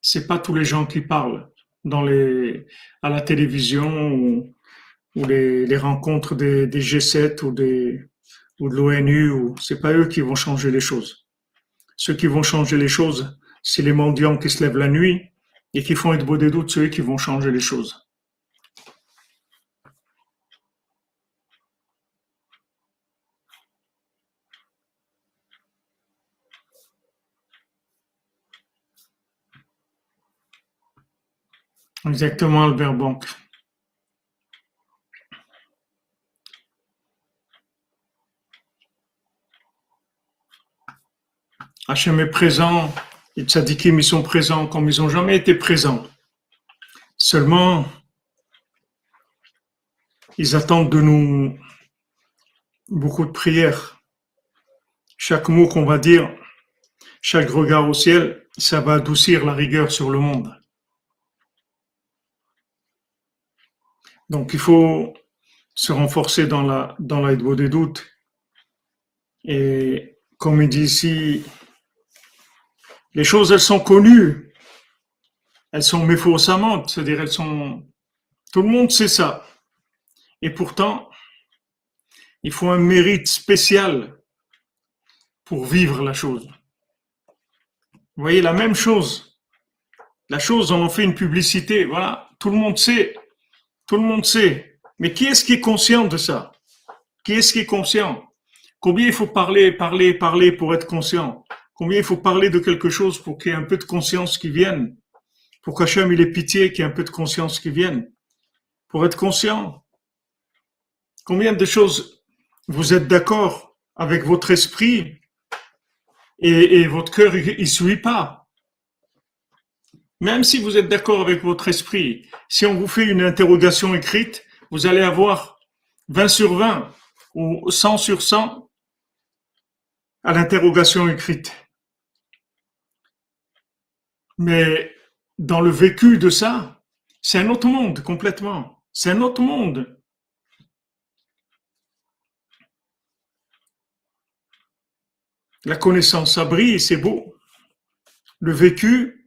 C'est pas tous les gens qui parlent à la télévision ou, les, rencontres des, des, G7 ou, des, ou de l'ONU. Ou, c'est pas eux qui vont changer les choses. Ceux qui vont changer les choses, c'est les mendiants qui se lèvent la nuit et qui font être beau des doutes, ceux qui vont changer les choses. Exactement, Albert Banque. Hachem est présent, les tzadikim, ils sont présents comme ils n'ont jamais été présents. Seulement, ils attendent de nous beaucoup de prières. Chaque mot qu'on va dire, chaque regard au ciel, ça va adoucir la rigueur sur le monde. Donc il faut se renforcer dans la dans l'aide des doutes. Et comme il dit ici, les choses elles sont connues, elles sont méforçamantes, c'est-à-dire elles sont tout le monde sait ça. Et pourtant, il faut un mérite spécial pour vivre la chose. Vous voyez la même chose. La chose, on en fait une publicité, voilà, tout le monde sait. Tout le monde sait. Mais qui est-ce qui est conscient de ça? Qui est-ce qui est conscient? Combien il faut parler, parler, parler pour être conscient? Combien il faut parler de quelque chose pour qu'il y ait un peu de conscience qui vienne? Pour qu'Hachem il ait pitié, qu'il y ait un peu de conscience qui vienne? Pour être conscient. Combien de choses vous êtes d'accord avec votre esprit et, votre cœur il, suit pas? Même si vous êtes d'accord avec votre esprit, si on vous fait une interrogation écrite, vous allez avoir 20 sur 20 ou 100 sur 100 à l'interrogation écrite. Mais dans le vécu de ça, c'est un autre monde complètement. C'est un autre monde. La connaissance, ça brille, c'est beau. Le vécu,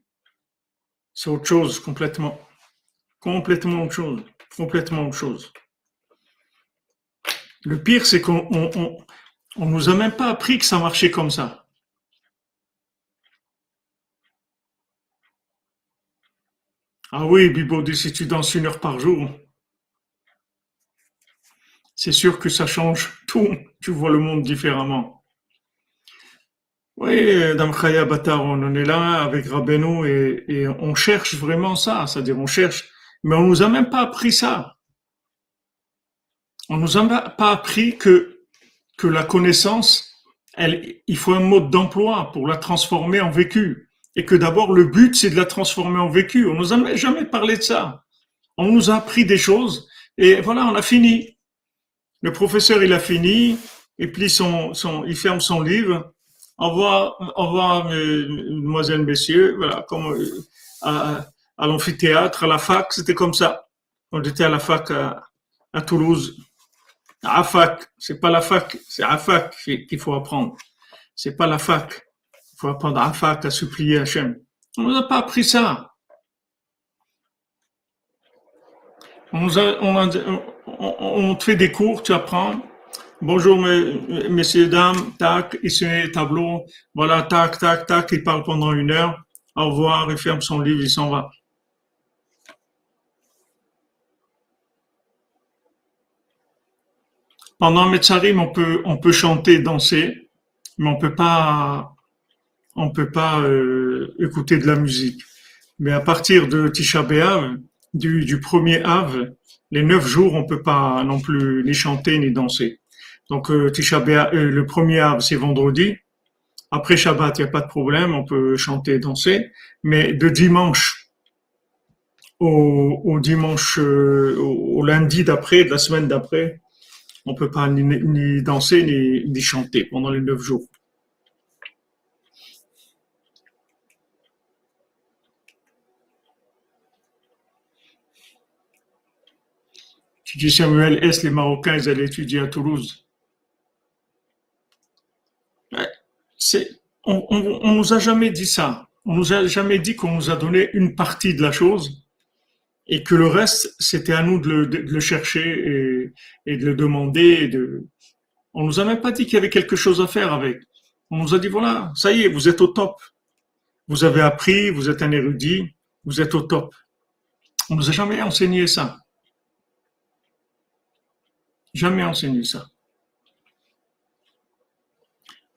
c'est autre chose complètement. Complètement autre chose. Complètement autre chose. Le pire, c'est qu'on on, nous a même pas appris que ça marchait comme ça. Ah oui, Bibo dit si tu danses une heure par jour, c'est sûr que ça change tout. Tu vois le monde différemment. Oui, dans Chaya Batar, on en est là avec Rabbeinu et, on cherche vraiment ça, c'est-à-dire on cherche, mais on nous a même pas appris ça. On nous a pas appris que, la connaissance, il faut un mode d'emploi pour la transformer en vécu. Et que d'abord, le but, c'est de la transformer en vécu. On nous a jamais parlé de ça. On nous a appris des choses et voilà, on a fini. Le professeur, il a fini, et puis son, son, il ferme son livre, au revoir, au mesdemoiselles, messieurs. Voilà, comme euh, à, l'amphithéâtre, à la fac, c'était comme ça. On était à la fac à, Toulouse. À fac, c'est pas la fac, c'est à fac qu'il faut apprendre. C'est pas la fac. Il faut apprendre à fac à supplier Hachem. On nous a pas appris ça. On te fait des cours, tu apprends, Bonjour, messieurs, dames, tac, ici un tableau, voilà, tac, tac, tac, il parle pendant une heure, au revoir, il ferme son livre, il s'en va. Pendant Metzarim, on peut, on peut chanter, danser, mais on peut pas, on peut pas euh, écouter de la musique. Mais à partir de Tisha B'Av, du, du premier Av, les neuf jours, on peut pas non plus ni chanter ni danser. Donc, euh, euh, le premier arbre, c'est vendredi. Après Shabbat, il n'y a pas de problème, on peut chanter, danser. Mais de dimanche au, euh, lundi d'après, de la semaine d'après, on peut pas ni, danser ni, chanter pendant les neuf jours. Tu dis Samuel, est-ce les Marocains, allaient étudier à Toulouse? On, on, nous a jamais dit ça. On nous a jamais dit qu'on nous a donné une partie de la chose et que le reste, c'était à nous de le, chercher et, et, de le demander. Et de... On nous a même pas dit qu'il y avait quelque chose à faire avec. On nous a dit, voilà, ça y est, vous êtes au top. Vous avez appris, vous êtes un érudit, vous êtes au top. On nous a jamais enseigné ça. Jamais enseigné ça.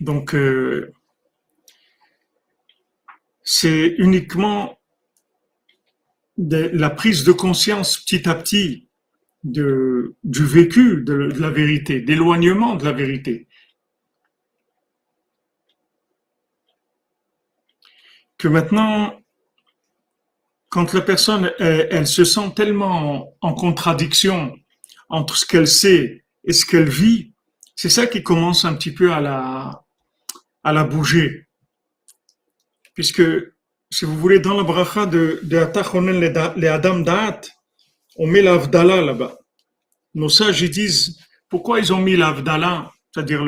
Donc, euh, c'est uniquement la prise de conscience petit à petit du vécu de, la vérité, d'éloignement de la vérité. Que maintenant, quand la personne, elle, se sent tellement en, contradiction entre ce qu'elle sait et ce qu'elle vit, c'est ça qui commence un petit peu à la, à la bouger. Puisque si vous voulez, dans la bracha de, de les Adam Da'at, on met l'Avdala là-bas. Nos sages, ils disent, pourquoi ils ont mis l'Avdala, c'est-à-dire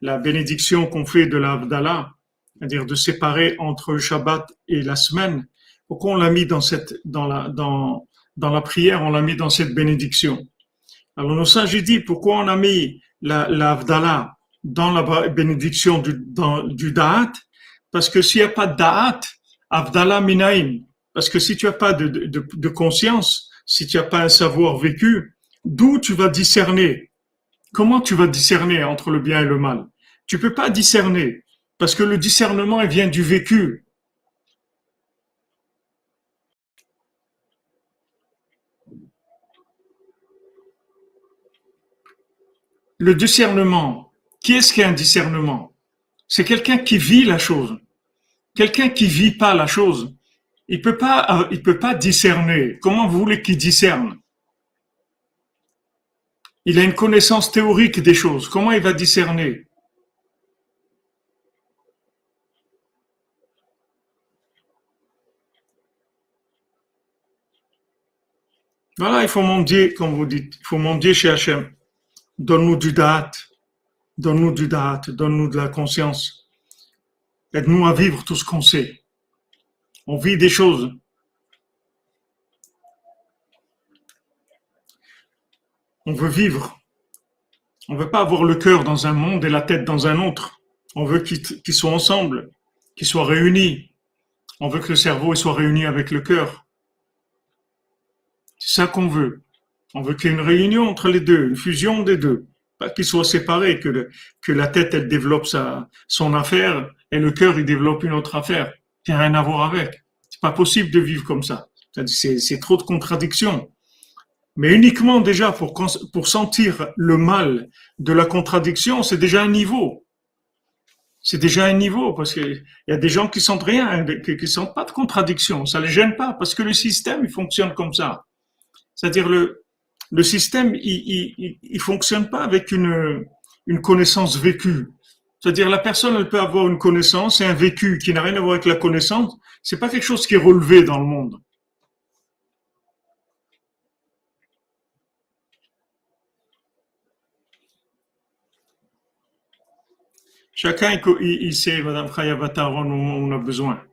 la, bénédiction qu'on fait de l'Avdala, c'est-à-dire de séparer entre le Shabbat et la semaine, pourquoi on l'a mis dans cette, dans la, dans, dans la prière, on l'a mis dans cette bénédiction? Alors nos sages, ils disent, pourquoi on a mis l'Avdala dans la bénédiction du, dans, Da'at? Parce que s'il n'y a pas de Da'at, Avdallah Minaim. Parce que si tu n'as pas de, conscience, si tu n'as pas un savoir vécu, d'où tu vas discerner? Comment tu vas discerner entre le bien et le mal? Tu peux pas discerner parce que le discernement vient du vécu. Le discernement, qui est-ce qui a un discernement? C'est quelqu'un qui vit la chose. Quelqu'un qui vit pas la chose, il peut pas, euh, il peut pas discerner. Comment vous voulez qu'il discerne? Il a une connaissance théorique des choses. Comment il va discerner? Voilà, il faut mendier, comme vous dites, il faut mendier chez Hachem. Donne-nous du date, donne-nous du date, donne-nous de la conscience. Aide-nous à vivre tout ce qu'on sait. On vit des choses. On veut vivre. On ne veut pas avoir le cœur dans un monde et la tête dans un autre. On veut qu'ils soient ensemble, qu'ils soient réunis. On veut que le cerveau soit réuni avec le cœur. C'est ça qu'on veut. On veut qu'il y ait une réunion entre les deux, une fusion des deux. Qu'ils soient séparés, que, que la tête, elle développe sa, son affaire et le cœur, il développe une autre affaire qui n'a rien à voir avec. C'est pas possible de vivre comme ça. C'est trop de contradictions. Mais uniquement déjà pour, pour sentir le mal de la contradiction, c'est déjà un niveau. C'est déjà un niveau parce qu'il y a des gens qui sentent rien, qui, qui sentent pas de contradiction. Ça les gêne pas parce que le système, il fonctionne comme ça. C'est-à-dire le, le système, il, il, fonctionne pas avec une, connaissance vécue. C'est-à-dire la personne, elle peut avoir une connaissance et un vécu qui n'a rien à voir avec la connaissance. C'est pas quelque chose qui est relevé dans le monde. Chacun, il, sait, Madame Khayabata, où on a besoin.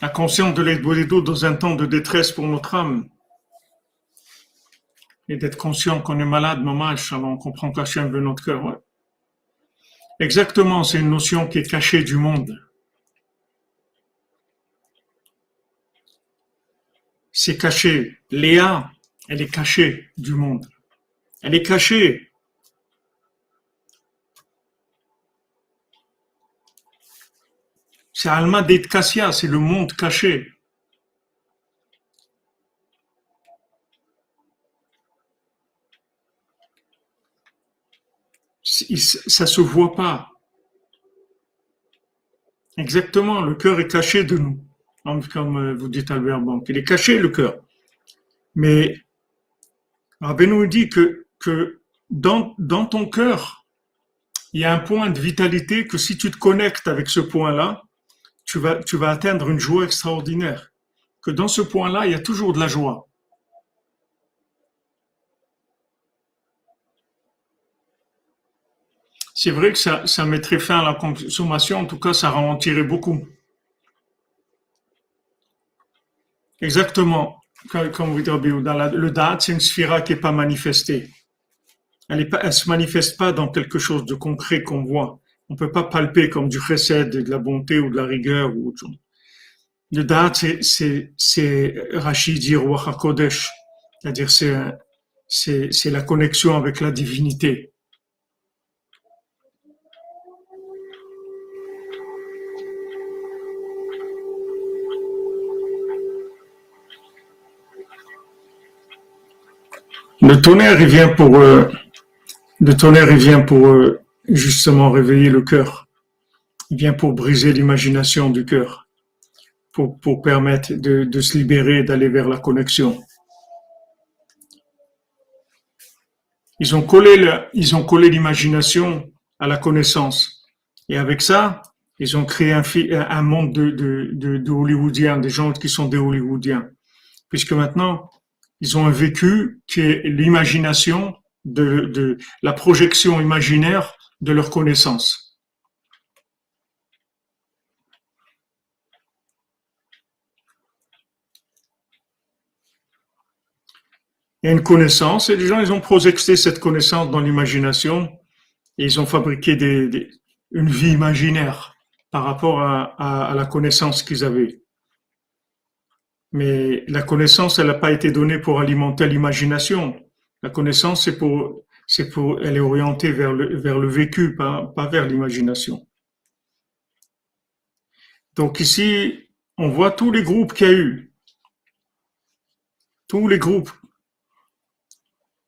La conscience de l'Eldboledo dans un temps de détresse pour notre âme. Et d'être conscient qu'on est malade, mamage, alors on comprend qu'Hachem veut notre cœur. Exactement, c'est une notion qui est cachée du monde. C'est caché. Léa, elle est cachée du monde. Elle est cachée C'est Alma Cassia, c'est le monde caché. Ça se voit pas. Exactement, le cœur est caché de nous. Comme euh, vous dites Albert Banque, il est caché le cœur. Mais Rabbi nous dit que, que dans, dans ton cœur, il y a un point de vitalité que si tu te connectes avec ce point-là, tu vas, atteindre une joie extraordinaire. Que dans ce point-là, il y a toujours de la joie. C'est vrai que ça, mettrait fin à la consommation, en tout cas, ça ralentirait beaucoup. Exactement, comme vous dites, le date, c'est une sphira qui n'est pas manifestée. Elle ne se manifeste pas dans quelque chose de concret qu'on voit. On ne peut pas palper comme du chesed, de la bonté ou de la rigueur ou autre chose. Le date, c'est, Rachid dit Kodesh. C'est-à-dire, c'est, c'est, c'est la connexion avec la divinité. Le tonnerre, il vient pour, euh, le tonnerre, il vient pour euh, justement réveiller le cœur. Il vient pour briser l'imagination du cœur, pour, pour permettre de, de se libérer, d'aller vers la connexion. Ils ont collé, ils ont collé l'imagination à la connaissance. Et avec ça, ils ont créé un, un monde de, de, de, de Hollywoodiens, des gens qui sont des Hollywoodiens. Puisque maintenant, ils ont un vécu qui est l'imagination de, de la projection imaginaire de leur connaissance. Il y a une connaissance et les gens ils ont projecté cette connaissance dans l'imagination et ils ont fabriqué une vie imaginaire par rapport à la connaissance qu'ils avaient. Mais la connaissance, elle n'a pas été donnée pour alimenter l'imagination. La connaissance, c'est pour, c'est pour, elle est orientée vers le, vers le vécu, pas, pas vers l'imagination. Donc ici, on voit tous les groupes qu'il y a eu. Tous les groupes.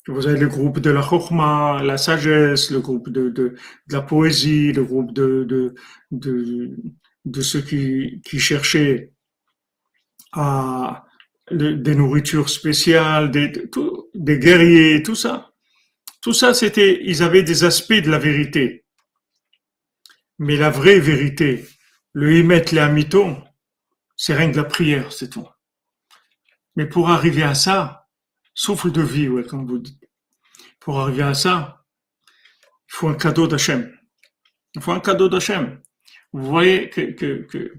Vous avez le groupe de la chokma, la sagesse, le groupe de, de, de la poésie, le groupe de, de, de, de ceux qui, qui cherchaient à des nourritures spéciales, des, des guerriers, tout ça. Tout ça, c'était, ils avaient des aspects de la vérité. Mais la vraie vérité, le himet, les amiton, c'est rien que la prière, c'est tout. Mais pour arriver à ça, souffle de vie, ouais, comme vous dites. Pour arriver à ça, il faut un cadeau d'Hachem. Il faut un cadeau d'Hachem. Vous voyez que, que, que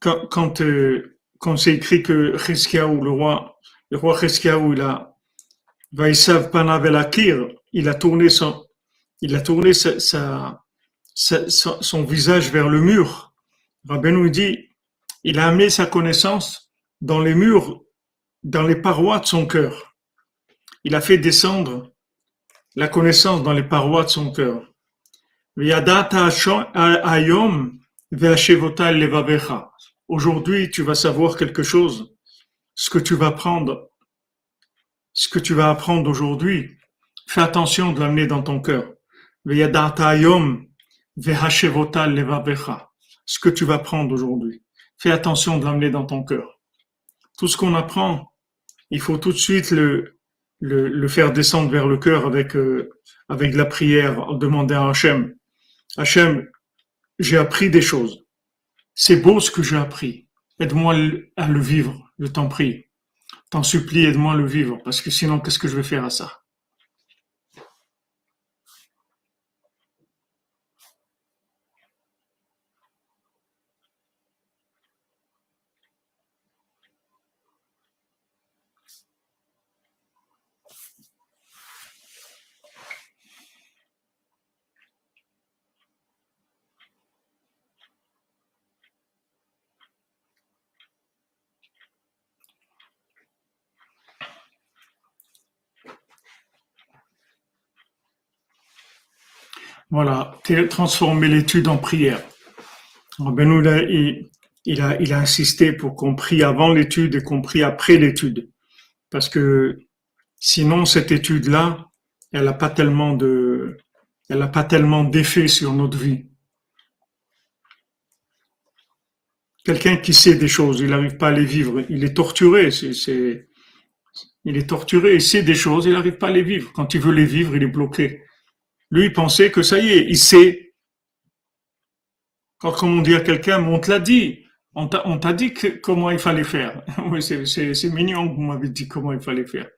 quand, quand, euh, quand c'est écrit que Cheskiaou, le roi, le roi Cheskiaou, il a, Il a tourné son, visage vers le mur. Rabbi nous dit, il a amené sa connaissance dans les murs, dans les parois de son cœur. Il a fait descendre la connaissance dans les parois de son cœur. Aujourd'hui, tu vas savoir quelque chose. Ce que tu vas prendre, ce que tu vas apprendre aujourd'hui, fais attention de l'amener dans ton cœur. Ce que tu vas prendre aujourd'hui, fais attention de l'amener dans ton cœur. Tout ce qu'on apprend, il faut tout de suite le, le, le faire descendre vers le cœur avec, euh, avec la prière, demander à Hachem. Hachem, j'ai appris des choses. C'est beau ce que j'ai appris. Aide-moi à le vivre, je t'en prie. T'en supplie, aide-moi le vivre, parce que sinon, qu'est-ce que je vais faire à ça? Voilà, transformer l'étude en prière. Ben il, il, a, il a insisté pour qu'on prie avant l'étude et qu'on prie après l'étude. Parce que sinon, cette étude-là, elle n'a pas tellement de, elle a pas tellement d'effet sur notre vie. Quelqu'un qui sait des choses, il n'arrive pas à les vivre, il est torturé, c'est, il est torturé, il sait des choses, il n'arrive pas à les vivre. Quand il veut les vivre, il est bloqué. Lui, pensait que ça y est, il sait. Quand, on dit à quelqu'un, on te l'a dit. On t'a dit comment il fallait faire. (laughs) oui, c'est mignon vous m'avez dit comment il fallait faire.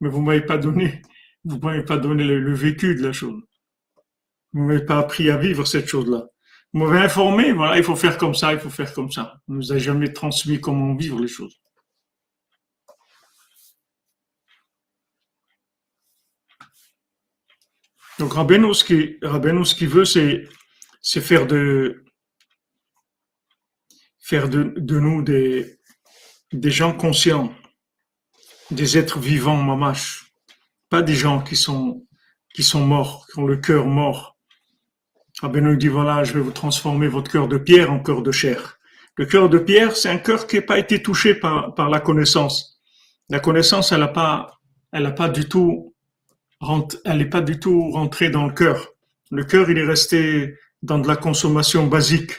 Mais vous m'avez pas donné, (laughs) vous m'avez pas donné le, vécu de la chose. Vous m'avez pas appris à vivre cette chose-là. Vous m'avez informé, voilà, il faut faire comme ça, il faut faire comme ça. Vous ne nous avez jamais transmis comment vivre les choses. Donc Rabbeinu, ce qui, ce qu'il veut, c'est, faire de, faire de, de nous des, des gens conscients, des êtres vivants, mamash, pas des gens qui sont, qui sont morts, qui ont le cœur mort. Rabbeinu dit voilà, je vais vous transformer votre cœur de pierre en cœur de chair. Le cœur de pierre, c'est un cœur qui n'a pas été touché par, par la connaissance. La connaissance, elle n'a pas, elle a pas du tout elle n'est pas du tout rentrée dans le cœur. Le cœur, il est resté dans de la consommation basique.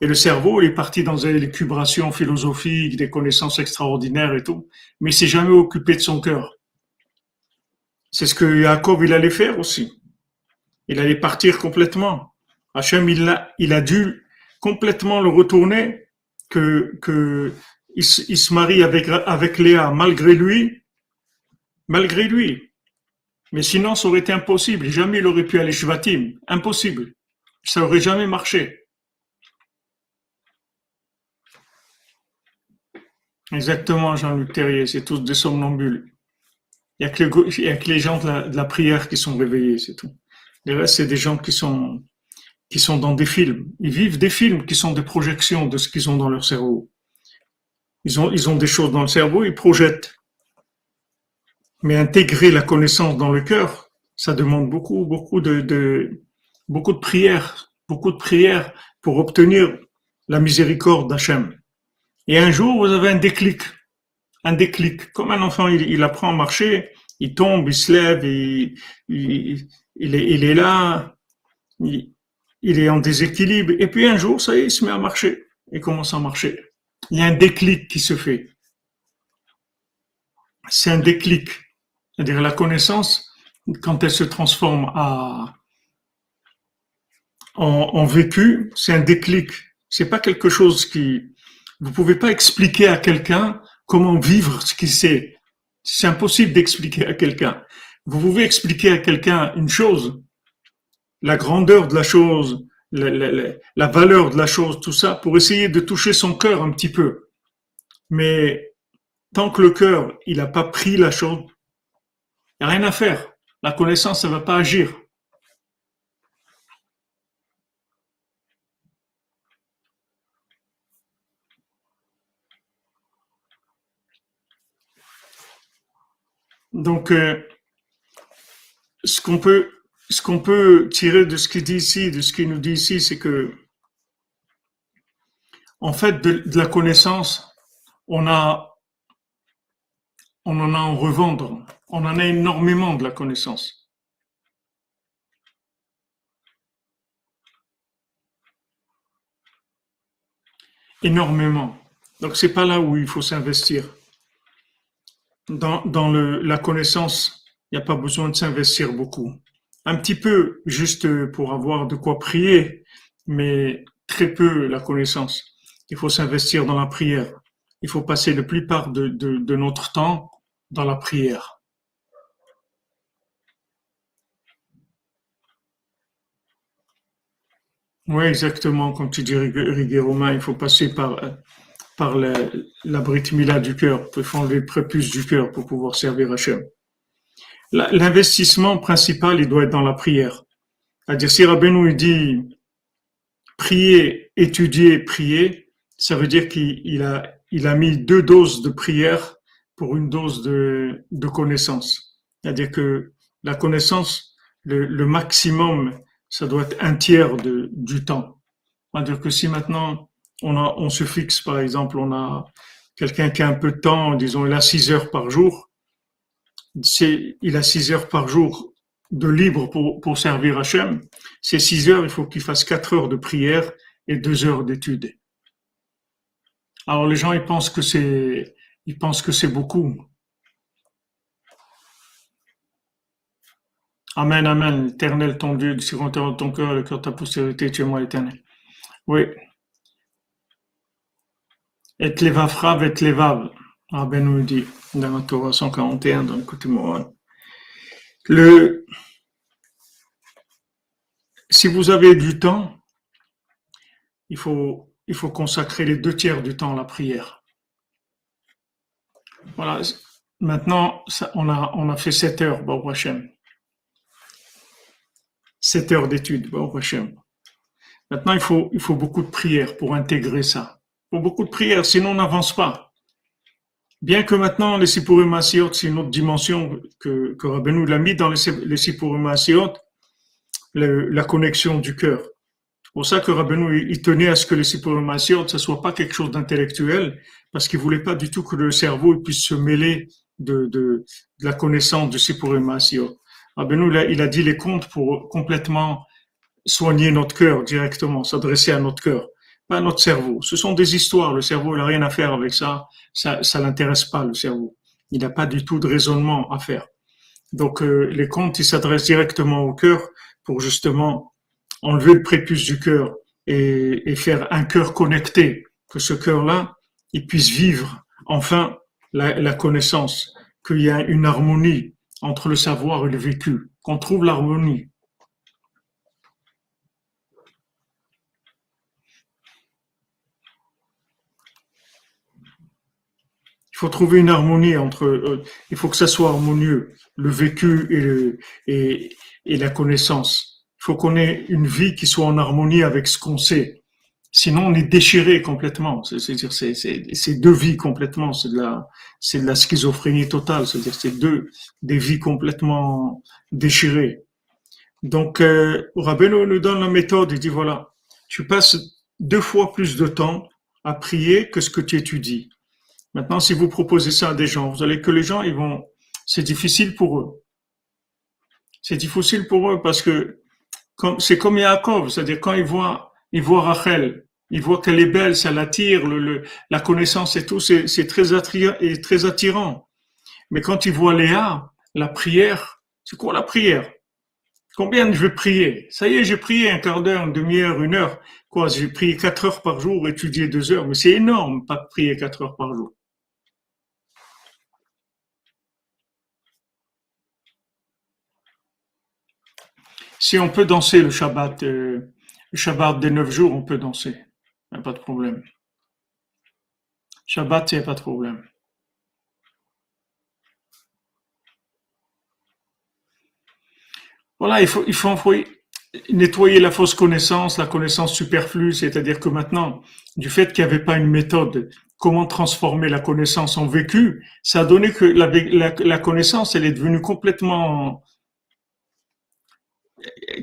Et le cerveau, il est parti dans des élucubrations philosophiques, des connaissances extraordinaires et tout, mais il s'est jamais occupé de son cœur. C'est ce que Jacob, il allait faire aussi. Il allait partir complètement. Hachem, il a, il a dû complètement le retourner, que, il se marie avec, avec Léa malgré lui, malgré lui. Mais sinon, ça aurait été impossible. Jamais il aurait pu aller Shvatim. Impossible. Ça aurait jamais marché. Exactement, Jean-Luc Terrier. C'est tous des somnambules. Il n'y a, que les gens de la, prière qui sont réveillés, c'est tout. Les restes, c'est des gens qui sont, qui sont dans des films. Ils vivent des films qui sont des projections de ce qu'ils ont dans leur cerveau. Ils ont, ils ont des choses dans le cerveau, ils projettent. Mais intégrer la connaissance dans le cœur, ça demande beaucoup, beaucoup de, beaucoup de prières, beaucoup de prières pour obtenir la miséricorde d'Hachem. Et un jour, vous avez un déclic, un déclic. Comme un enfant, il, apprend à marcher, il tombe, il se lève, il, est, il est là, il, est en déséquilibre. Et puis un jour, ça y est, il se met à marcher. Il commence à marcher. Il y a un déclic qui se fait. C'est un déclic. C'est-à-dire la connaissance, quand elle se transforme en, vécu, c'est un déclic. C'est pas quelque chose qui, vous pouvez pas expliquer à quelqu'un comment vivre ce qu'il sait. C'est impossible d'expliquer à quelqu'un. Vous pouvez expliquer à quelqu'un une chose, la grandeur de la chose, la, la, valeur de la chose, tout ça, pour essayer de toucher son cœur un petit peu. Mais tant que le cœur, il n'a pas pris la chose, rien à faire. La connaissance, ne va pas agir. Donc, euh, ce qu'on peut, ce qu'on peut tirer de ce qu'il dit ici, de ce qu'il nous dit ici, c'est que, en fait, de, la connaissance, on a, on en a en revendre. On en a énormément de la connaissance. Énormément. Donc c'est pas là où il faut s'investir. Dans, la connaissance, il n'y a pas besoin de s'investir beaucoup. Un petit peu, juste pour avoir de quoi prier, mais très peu la connaissance. Il faut s'investir dans la prière. Il faut passer la plupart de notre temps dans la prière. Oui, exactement. Comme tu dis, Romain, il faut passer par, par la, la du cœur. Il faut enlever le prépuce du cœur pour pouvoir servir Hachem. L'investissement principal, il doit être dans la prière. C'est-à-dire, si Rabbeinu dit prier, étudier, prier, ça veut dire qu'il a, il a mis deux doses de prière pour une dose de, de connaissance. C'est-à-dire que la connaissance, le, le maximum, ça doit être un tiers de, du temps. C'est-à-dire que si maintenant on, a, on se fixe, par exemple, on a quelqu'un qui a un peu de temps, disons, il a six heures par jour, il a six heures par jour de libre pour, pour servir Hachem. Ces six heures, il faut qu'il fasse quatre heures de prière et deux heures d'études. Alors les gens, ils pensent que c'est, ils pensent que c'est beaucoup. Amen, Amen. Éternel, ton Dieu, si on ton cœur, le cœur de ta postérité, tu es moi, éternel. Oui. Et levav et levav. Ah ben nous dit dans la Torah 141, dans le côté moral. Le, si vous avez du temps, il faut, il faut consacrer les deux tiers du temps à la prière. Voilà. Maintenant, on, a, on a fait 7 heures, Baruch Hashem. 7 heures d'études. Maintenant, il faut, il faut beaucoup de prières pour intégrer ça. Il faut beaucoup de prières, sinon on n'avance pas. Bien que maintenant, les Sipurim c'est une autre dimension que, que Rabbeinu l'a mis dans les, les la connexion du cœur. C'est pour ça que Rabbeinu, il tenait à ce que les Sipurim ce soit pas quelque chose d'intellectuel, parce qu'il voulait pas du tout que le cerveau puisse se mêler de la connaissance du Sipurim Rabbeinu, il a, il a dit les contes pour complètement soigner notre cœur directement, s'adresser à notre cœur, pas à notre cerveau. Ce sont des histoires. Le cerveau, il n'a rien à faire avec ça. Ça, ça l'intéresse pas, le cerveau. Il n'a pas du tout de raisonnement à faire. Donc, euh, les contes, ils s'adressent directement au cœur pour justement enlever le prépuce du cœur et, et faire un cœur connecté, que ce cœur-là, il puisse vivre enfin la, la connaissance, qu'il y a une harmonie entre le savoir et le vécu, qu'on trouve l'harmonie. faut trouver une harmonie entre. Euh, il faut que ça soit harmonieux, le vécu et, et, la connaissance. Il faut qu'on ait une vie qui soit en harmonie avec ce qu'on sait. Sinon, on est déchiré complètement. C'est-à-dire, c'est deux vies complètement. C'est de la, c'est de la schizophrénie totale. C'est-à-dire, c'est deux des vies complètement déchirées. Donc, euh, Rabbeinu nous donne la méthode. Il dit voilà, tu passes deux fois plus de temps à prier que ce que tu étudies. Maintenant, si vous proposez ça à des gens, vous allez que les gens, ils vont, c'est difficile pour eux. C'est difficile pour eux parce que c'est comme Yaakov, c'est-à-dire quand ils voient, ils voient Rachel, ils voient qu'elle est belle, ça l'attire, la connaissance et tout, c'est très attirant. Mais quand ils voient Léa, la prière, c'est quoi la prière? Combien je vais prier? Ça y est, j'ai prié un quart d'heure, une demi-heure, une heure. Quoi J'ai prié quatre heures par jour, étudié deux heures, mais c'est énorme, pas de prier quatre heures par jour. Si on peut danser le Shabbat, euh, le Shabbat des neuf jours, on peut danser. Il n'y a pas de problème. Shabbat, il n'y a pas de problème. Voilà, il faut, nettoyer la fausse connaissance, la connaissance superflue, c'est-à-dire que maintenant, du fait qu'il n'y avait pas une méthode, comment transformer la connaissance en vécu, ça a donné que la connaissance, elle est devenue complètement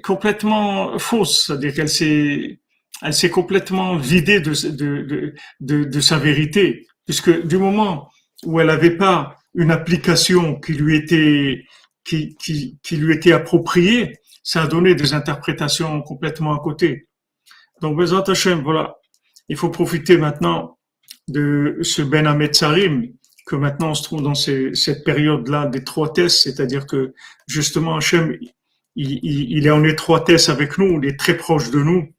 complètement fausse, c'est-à-dire qu'elle s'est, elle s'est complètement vidée de, de, de, de, sa vérité, puisque du moment où elle n'avait pas une application qui lui était, qui, qui, qui lui était appropriée, ça a donné des interprétations complètement à côté. Donc, Bezat Hashem, voilà. Il faut profiter maintenant de ce Ben Ahmed Sarim, que maintenant on se trouve dans cette période-là tests, c'est-à-dire que justement Hachem, il, est en étroitesse avec nous, il est très proche de nous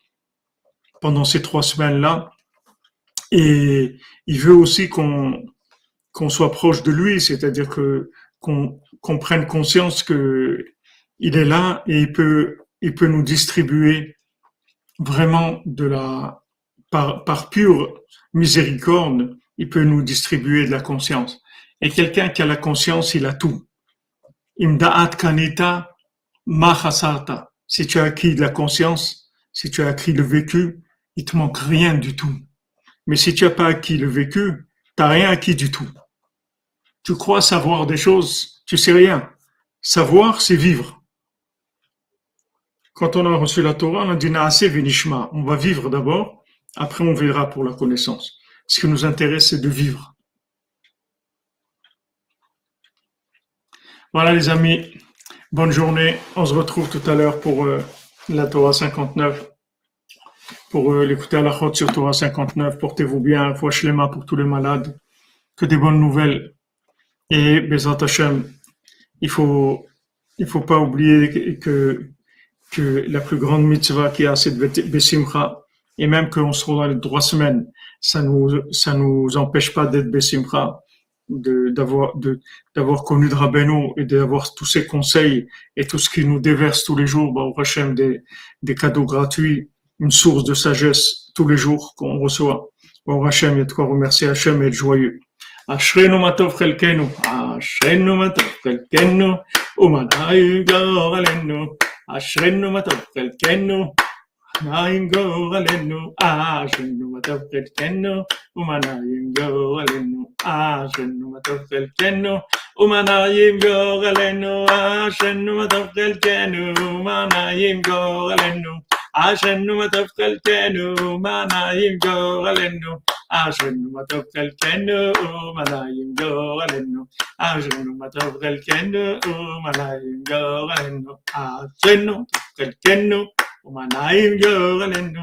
pendant ces trois semaines-là. Et il veut aussi qu'on soit proche de lui, c'est-à-dire que qu'on prenne conscience que il est là et il peut il peut nous distribuer vraiment de la par, par pure miséricorde, il peut nous distribuer de la conscience. Et quelqu'un qui a la conscience, il a tout. Imda'at kanita Mahasarta, si tu as acquis de la conscience, si tu as acquis le vécu, il te manque rien du tout. Mais si tu n'as pas acquis le vécu, tu n'as rien acquis du tout. Tu crois savoir des choses, tu sais rien. Savoir, c'est vivre. Quand on a reçu la Torah, on a dit. On va vivre d'abord, après on verra pour la connaissance. Ce qui nous intéresse, c'est de vivre. Voilà les amis. Bonne journée. On se retrouve tout à l'heure pour euh, la Torah 59. Pour euh, l'écouter à la chôte sur Torah 59. Portez-vous bien. mains pour tous les malades. Que des bonnes nouvelles. Et Bezat Hashem, il faut, il faut pas oublier que, que la plus grande mitzvah qui a, c'est Bessimcha. Et même qu'on trouve dans les trois semaines, ça nous, ça nous empêche pas d'être Bessimcha d'avoir de, d'avoir connu de Rabbeinu et d'avoir tous ses conseils et tout ce qu'il nous déverse tous les jours, bah, au Hachem, des, des cadeaux gratuits, une source de sagesse tous les jours qu'on reçoit. Au Hachem, il y a de quoi remercier Hachem et être joyeux. אשרינו מה טוב חלקנו, אשרינו מה טוב חלקנו, ומנעים גורלנו, אשרינו מה טוב חלקנו, Naingolenu Ashenu Matafel Kenu Umanayim Golenu Ashenu Matafel Kenu Umanayim Golenu Ashenu Matafel Kenu Umanayim Golenu عشان ما تبقى الكانو ما نايم جوغلنو عشان ما تبقى الكانو ما نايم جوغلنو عشان ما تبقى الكانو ما نايم جوغلنو عشان ما تبقى الكانو ומנעים גורלנו,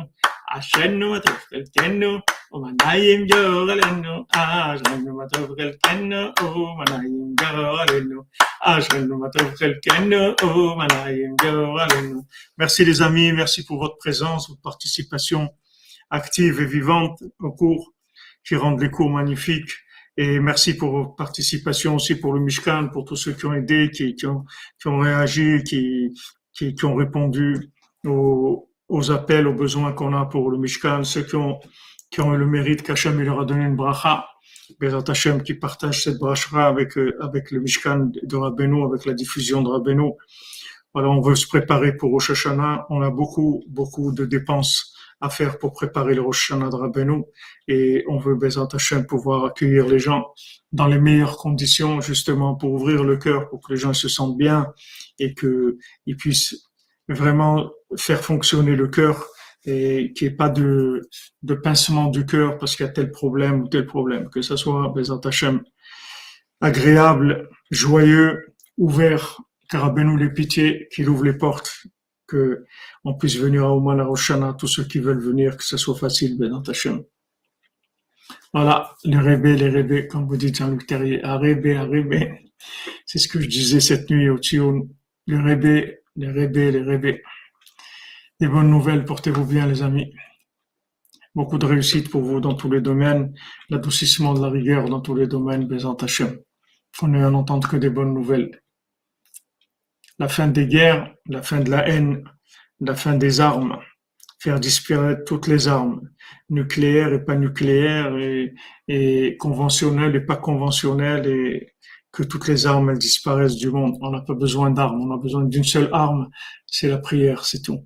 אשרינו מה טוב חלקנו, ומנעים גורלנו, אשרינו מה טוב חלקנו, ומנעים גורלנו, אשרינו מה טוב חלקנו, ומנעים גורלנו. Merci les amis, merci pour votre présence, votre participation active et vivante au cours qui rendent les cours magnifiques. Et merci pour votre participation aussi pour le Mishkan, pour tous ceux qui ont aidé, qui, qui, ont, qui ont réagi, qui, qui, qui ont répondu aux, aux, appels, aux besoins qu'on a pour le Mishkan, ceux qui ont, qui ont eu le mérite qu'Hachem leur a donné une bracha, Bezat Hachem qui partage cette bracha avec, euh, avec le Mishkan de Rabbeinu, avec la diffusion de Rabbeinu. Voilà, on veut se préparer pour Rosh Hashanah. On a beaucoup, beaucoup de dépenses à faire pour préparer le Rosh Hashanah de Rabbeinu et on veut, Bezat Hashem, pouvoir accueillir les gens dans les meilleures conditions, justement, pour ouvrir le cœur, pour que les gens se sentent bien et qu'ils puissent vraiment faire fonctionner le cœur et qu'il n'y ait pas de, de pincement du cœur parce qu'il y a tel problème ou tel problème. Que ce soit, Bezat Hashem, agréable, joyeux, ouvert, car Rabbeinu les pitiés, qu'il ouvre les portes que on puisse venir à Oman Roshana, tous ceux qui veulent venir, que ce soit facile, Ben Hashem. Voilà, les rêves, les rêves, comme vous dites Jean-Luc Terrier, à rêver, à. C'est ce que je disais cette nuit au Tioun. Les rêves, les rêves, les rêves. Des bonnes nouvelles, portez-vous bien, les amis. Beaucoup de réussite pour vous dans tous les domaines, l'adoucissement de la rigueur dans tous les domaines, Bézant Hachem. On ne entendre que des bonnes nouvelles la fin des guerres, la fin de la haine, la fin des armes, faire disparaître toutes les armes, nucléaires et pas nucléaires, et, et conventionnelles et pas conventionnelles, et que toutes les armes elles disparaissent du monde. On n'a pas besoin d'armes, on a besoin d'une seule arme, c'est la prière, c'est tout.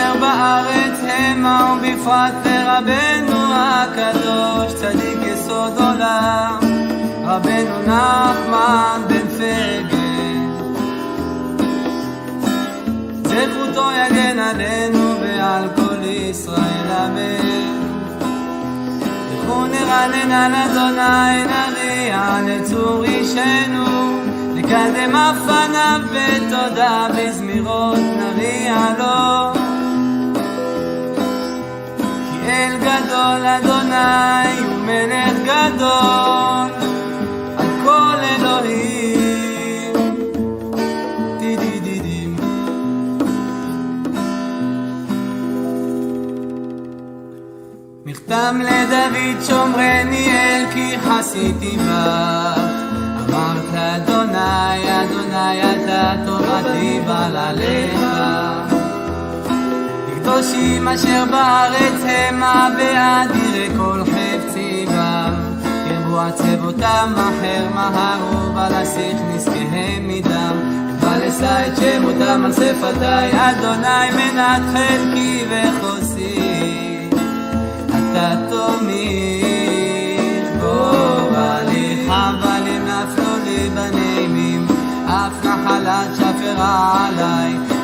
אשר בארץ המה ובפרט לרבנו הקדוש, צדיק יסוד עולם, רבנו נחמן בן פגל. זכותו יגן עלינו ועל כל ישראל אמן. לכו נרנן על אדוני נריע לצור אישנו, נקדם אף פניו בתודה בזמירות נריע לו. אל גדול אדוני הוא מלך גדול, על כל אלוהים תם לדוד שומרני אל כי חסיתי בך. אמרת אדוני אדוני אתה תורתי בל עליך קדושים אשר בארץ המה ואדירי כל חפצי בם. ירבו עצבותם אחר מהרו בלסיך נזקיהם מדם. ולשא את שמותם על שפתי אדוני מנת חלקי וחוסי אתה תומיך בו בהליך הבלים נפלו לי בנעימים אף נחלת שפרה עליי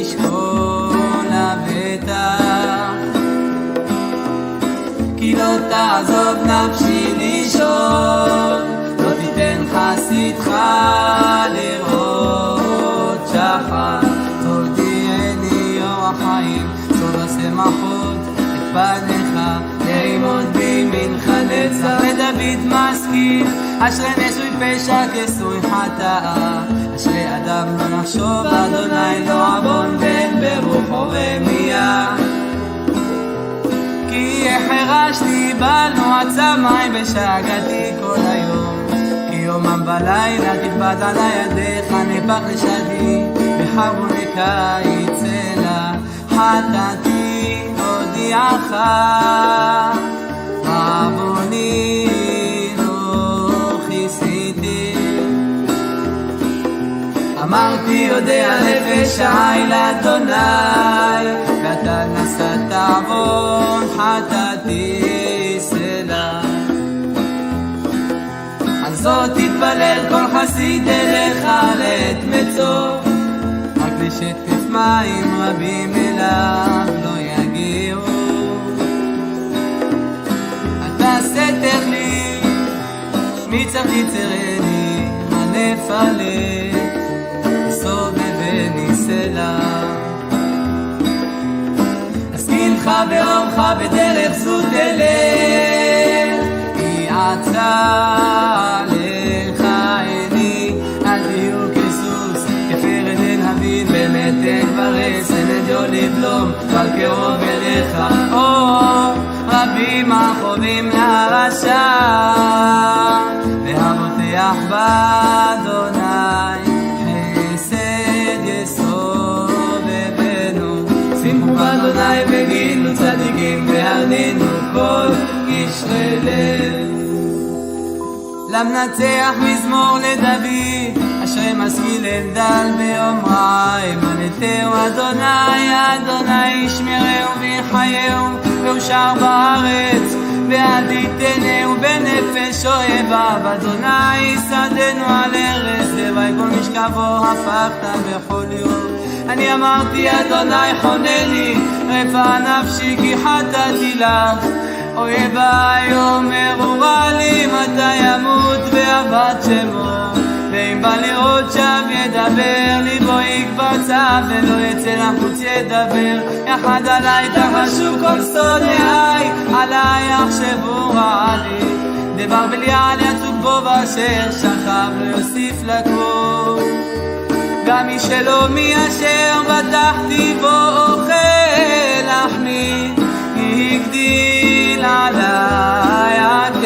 לשקול לבטח פניך ללמוד בי מנחה לצח לדוד משכיל אשרי נשוי פשע כסוי חטאה. אשרי אדם לא נחשוב, אדוני לא עוון בן ברוחו רמייה. כי החרשתי בנו עצמי ושגעתי כל היום. כי יומם בלילה תכבד על ידיך נפח לשדי, בחרונקה יצא לה חטאתי הודיעך. אמרתי יודע נפש העי לאדוני, ואתה נשאת עוון חטאתי סלע. על זאת תתפלל כל חסיד אליך לעת מצוא, רק לשטף מים רבים אליו לא יגיעו. אתה סתר לי, שמי צריך יצרני, הנף עלה. עמך ורמך בדרך זו תלך, יעצה לך עיני, אל תהיו כסוס, כפרד אין אבין, באמת אין כבר עשן יום לבלום, אבל כאוב אליך, או רבים החובים לרשע, והמותח באדוני. כל קשרי לב. למנצח מזמור לדוד, אשרי משכיל אין דל באומרה, אמנתהו אדוני, אדוני ישמרהו ויחייהו, ואושר בארץ, ועד יתנהו בנפש אוהביו, אדוני שדנו על ארץ, לוואי כל משכבו הפכת בכל יום. אני אמרתי אדוני חונני, רפא נפשי כי חטאתי לך. אויביי אומרו לי מתי ימות ואבד שמו. ואם בא לראות שם ידבר ליבו יקבצה ולא יצא לחוץ ידבר. יחד עליי תחשו כל שונאיי עליי יחשבו רע לי. דבר בליעל יצוק בו ואשר שכב לא יוסיף לקום גם מי שלא מי אשר בטחתי בו אוכל جديد على عيني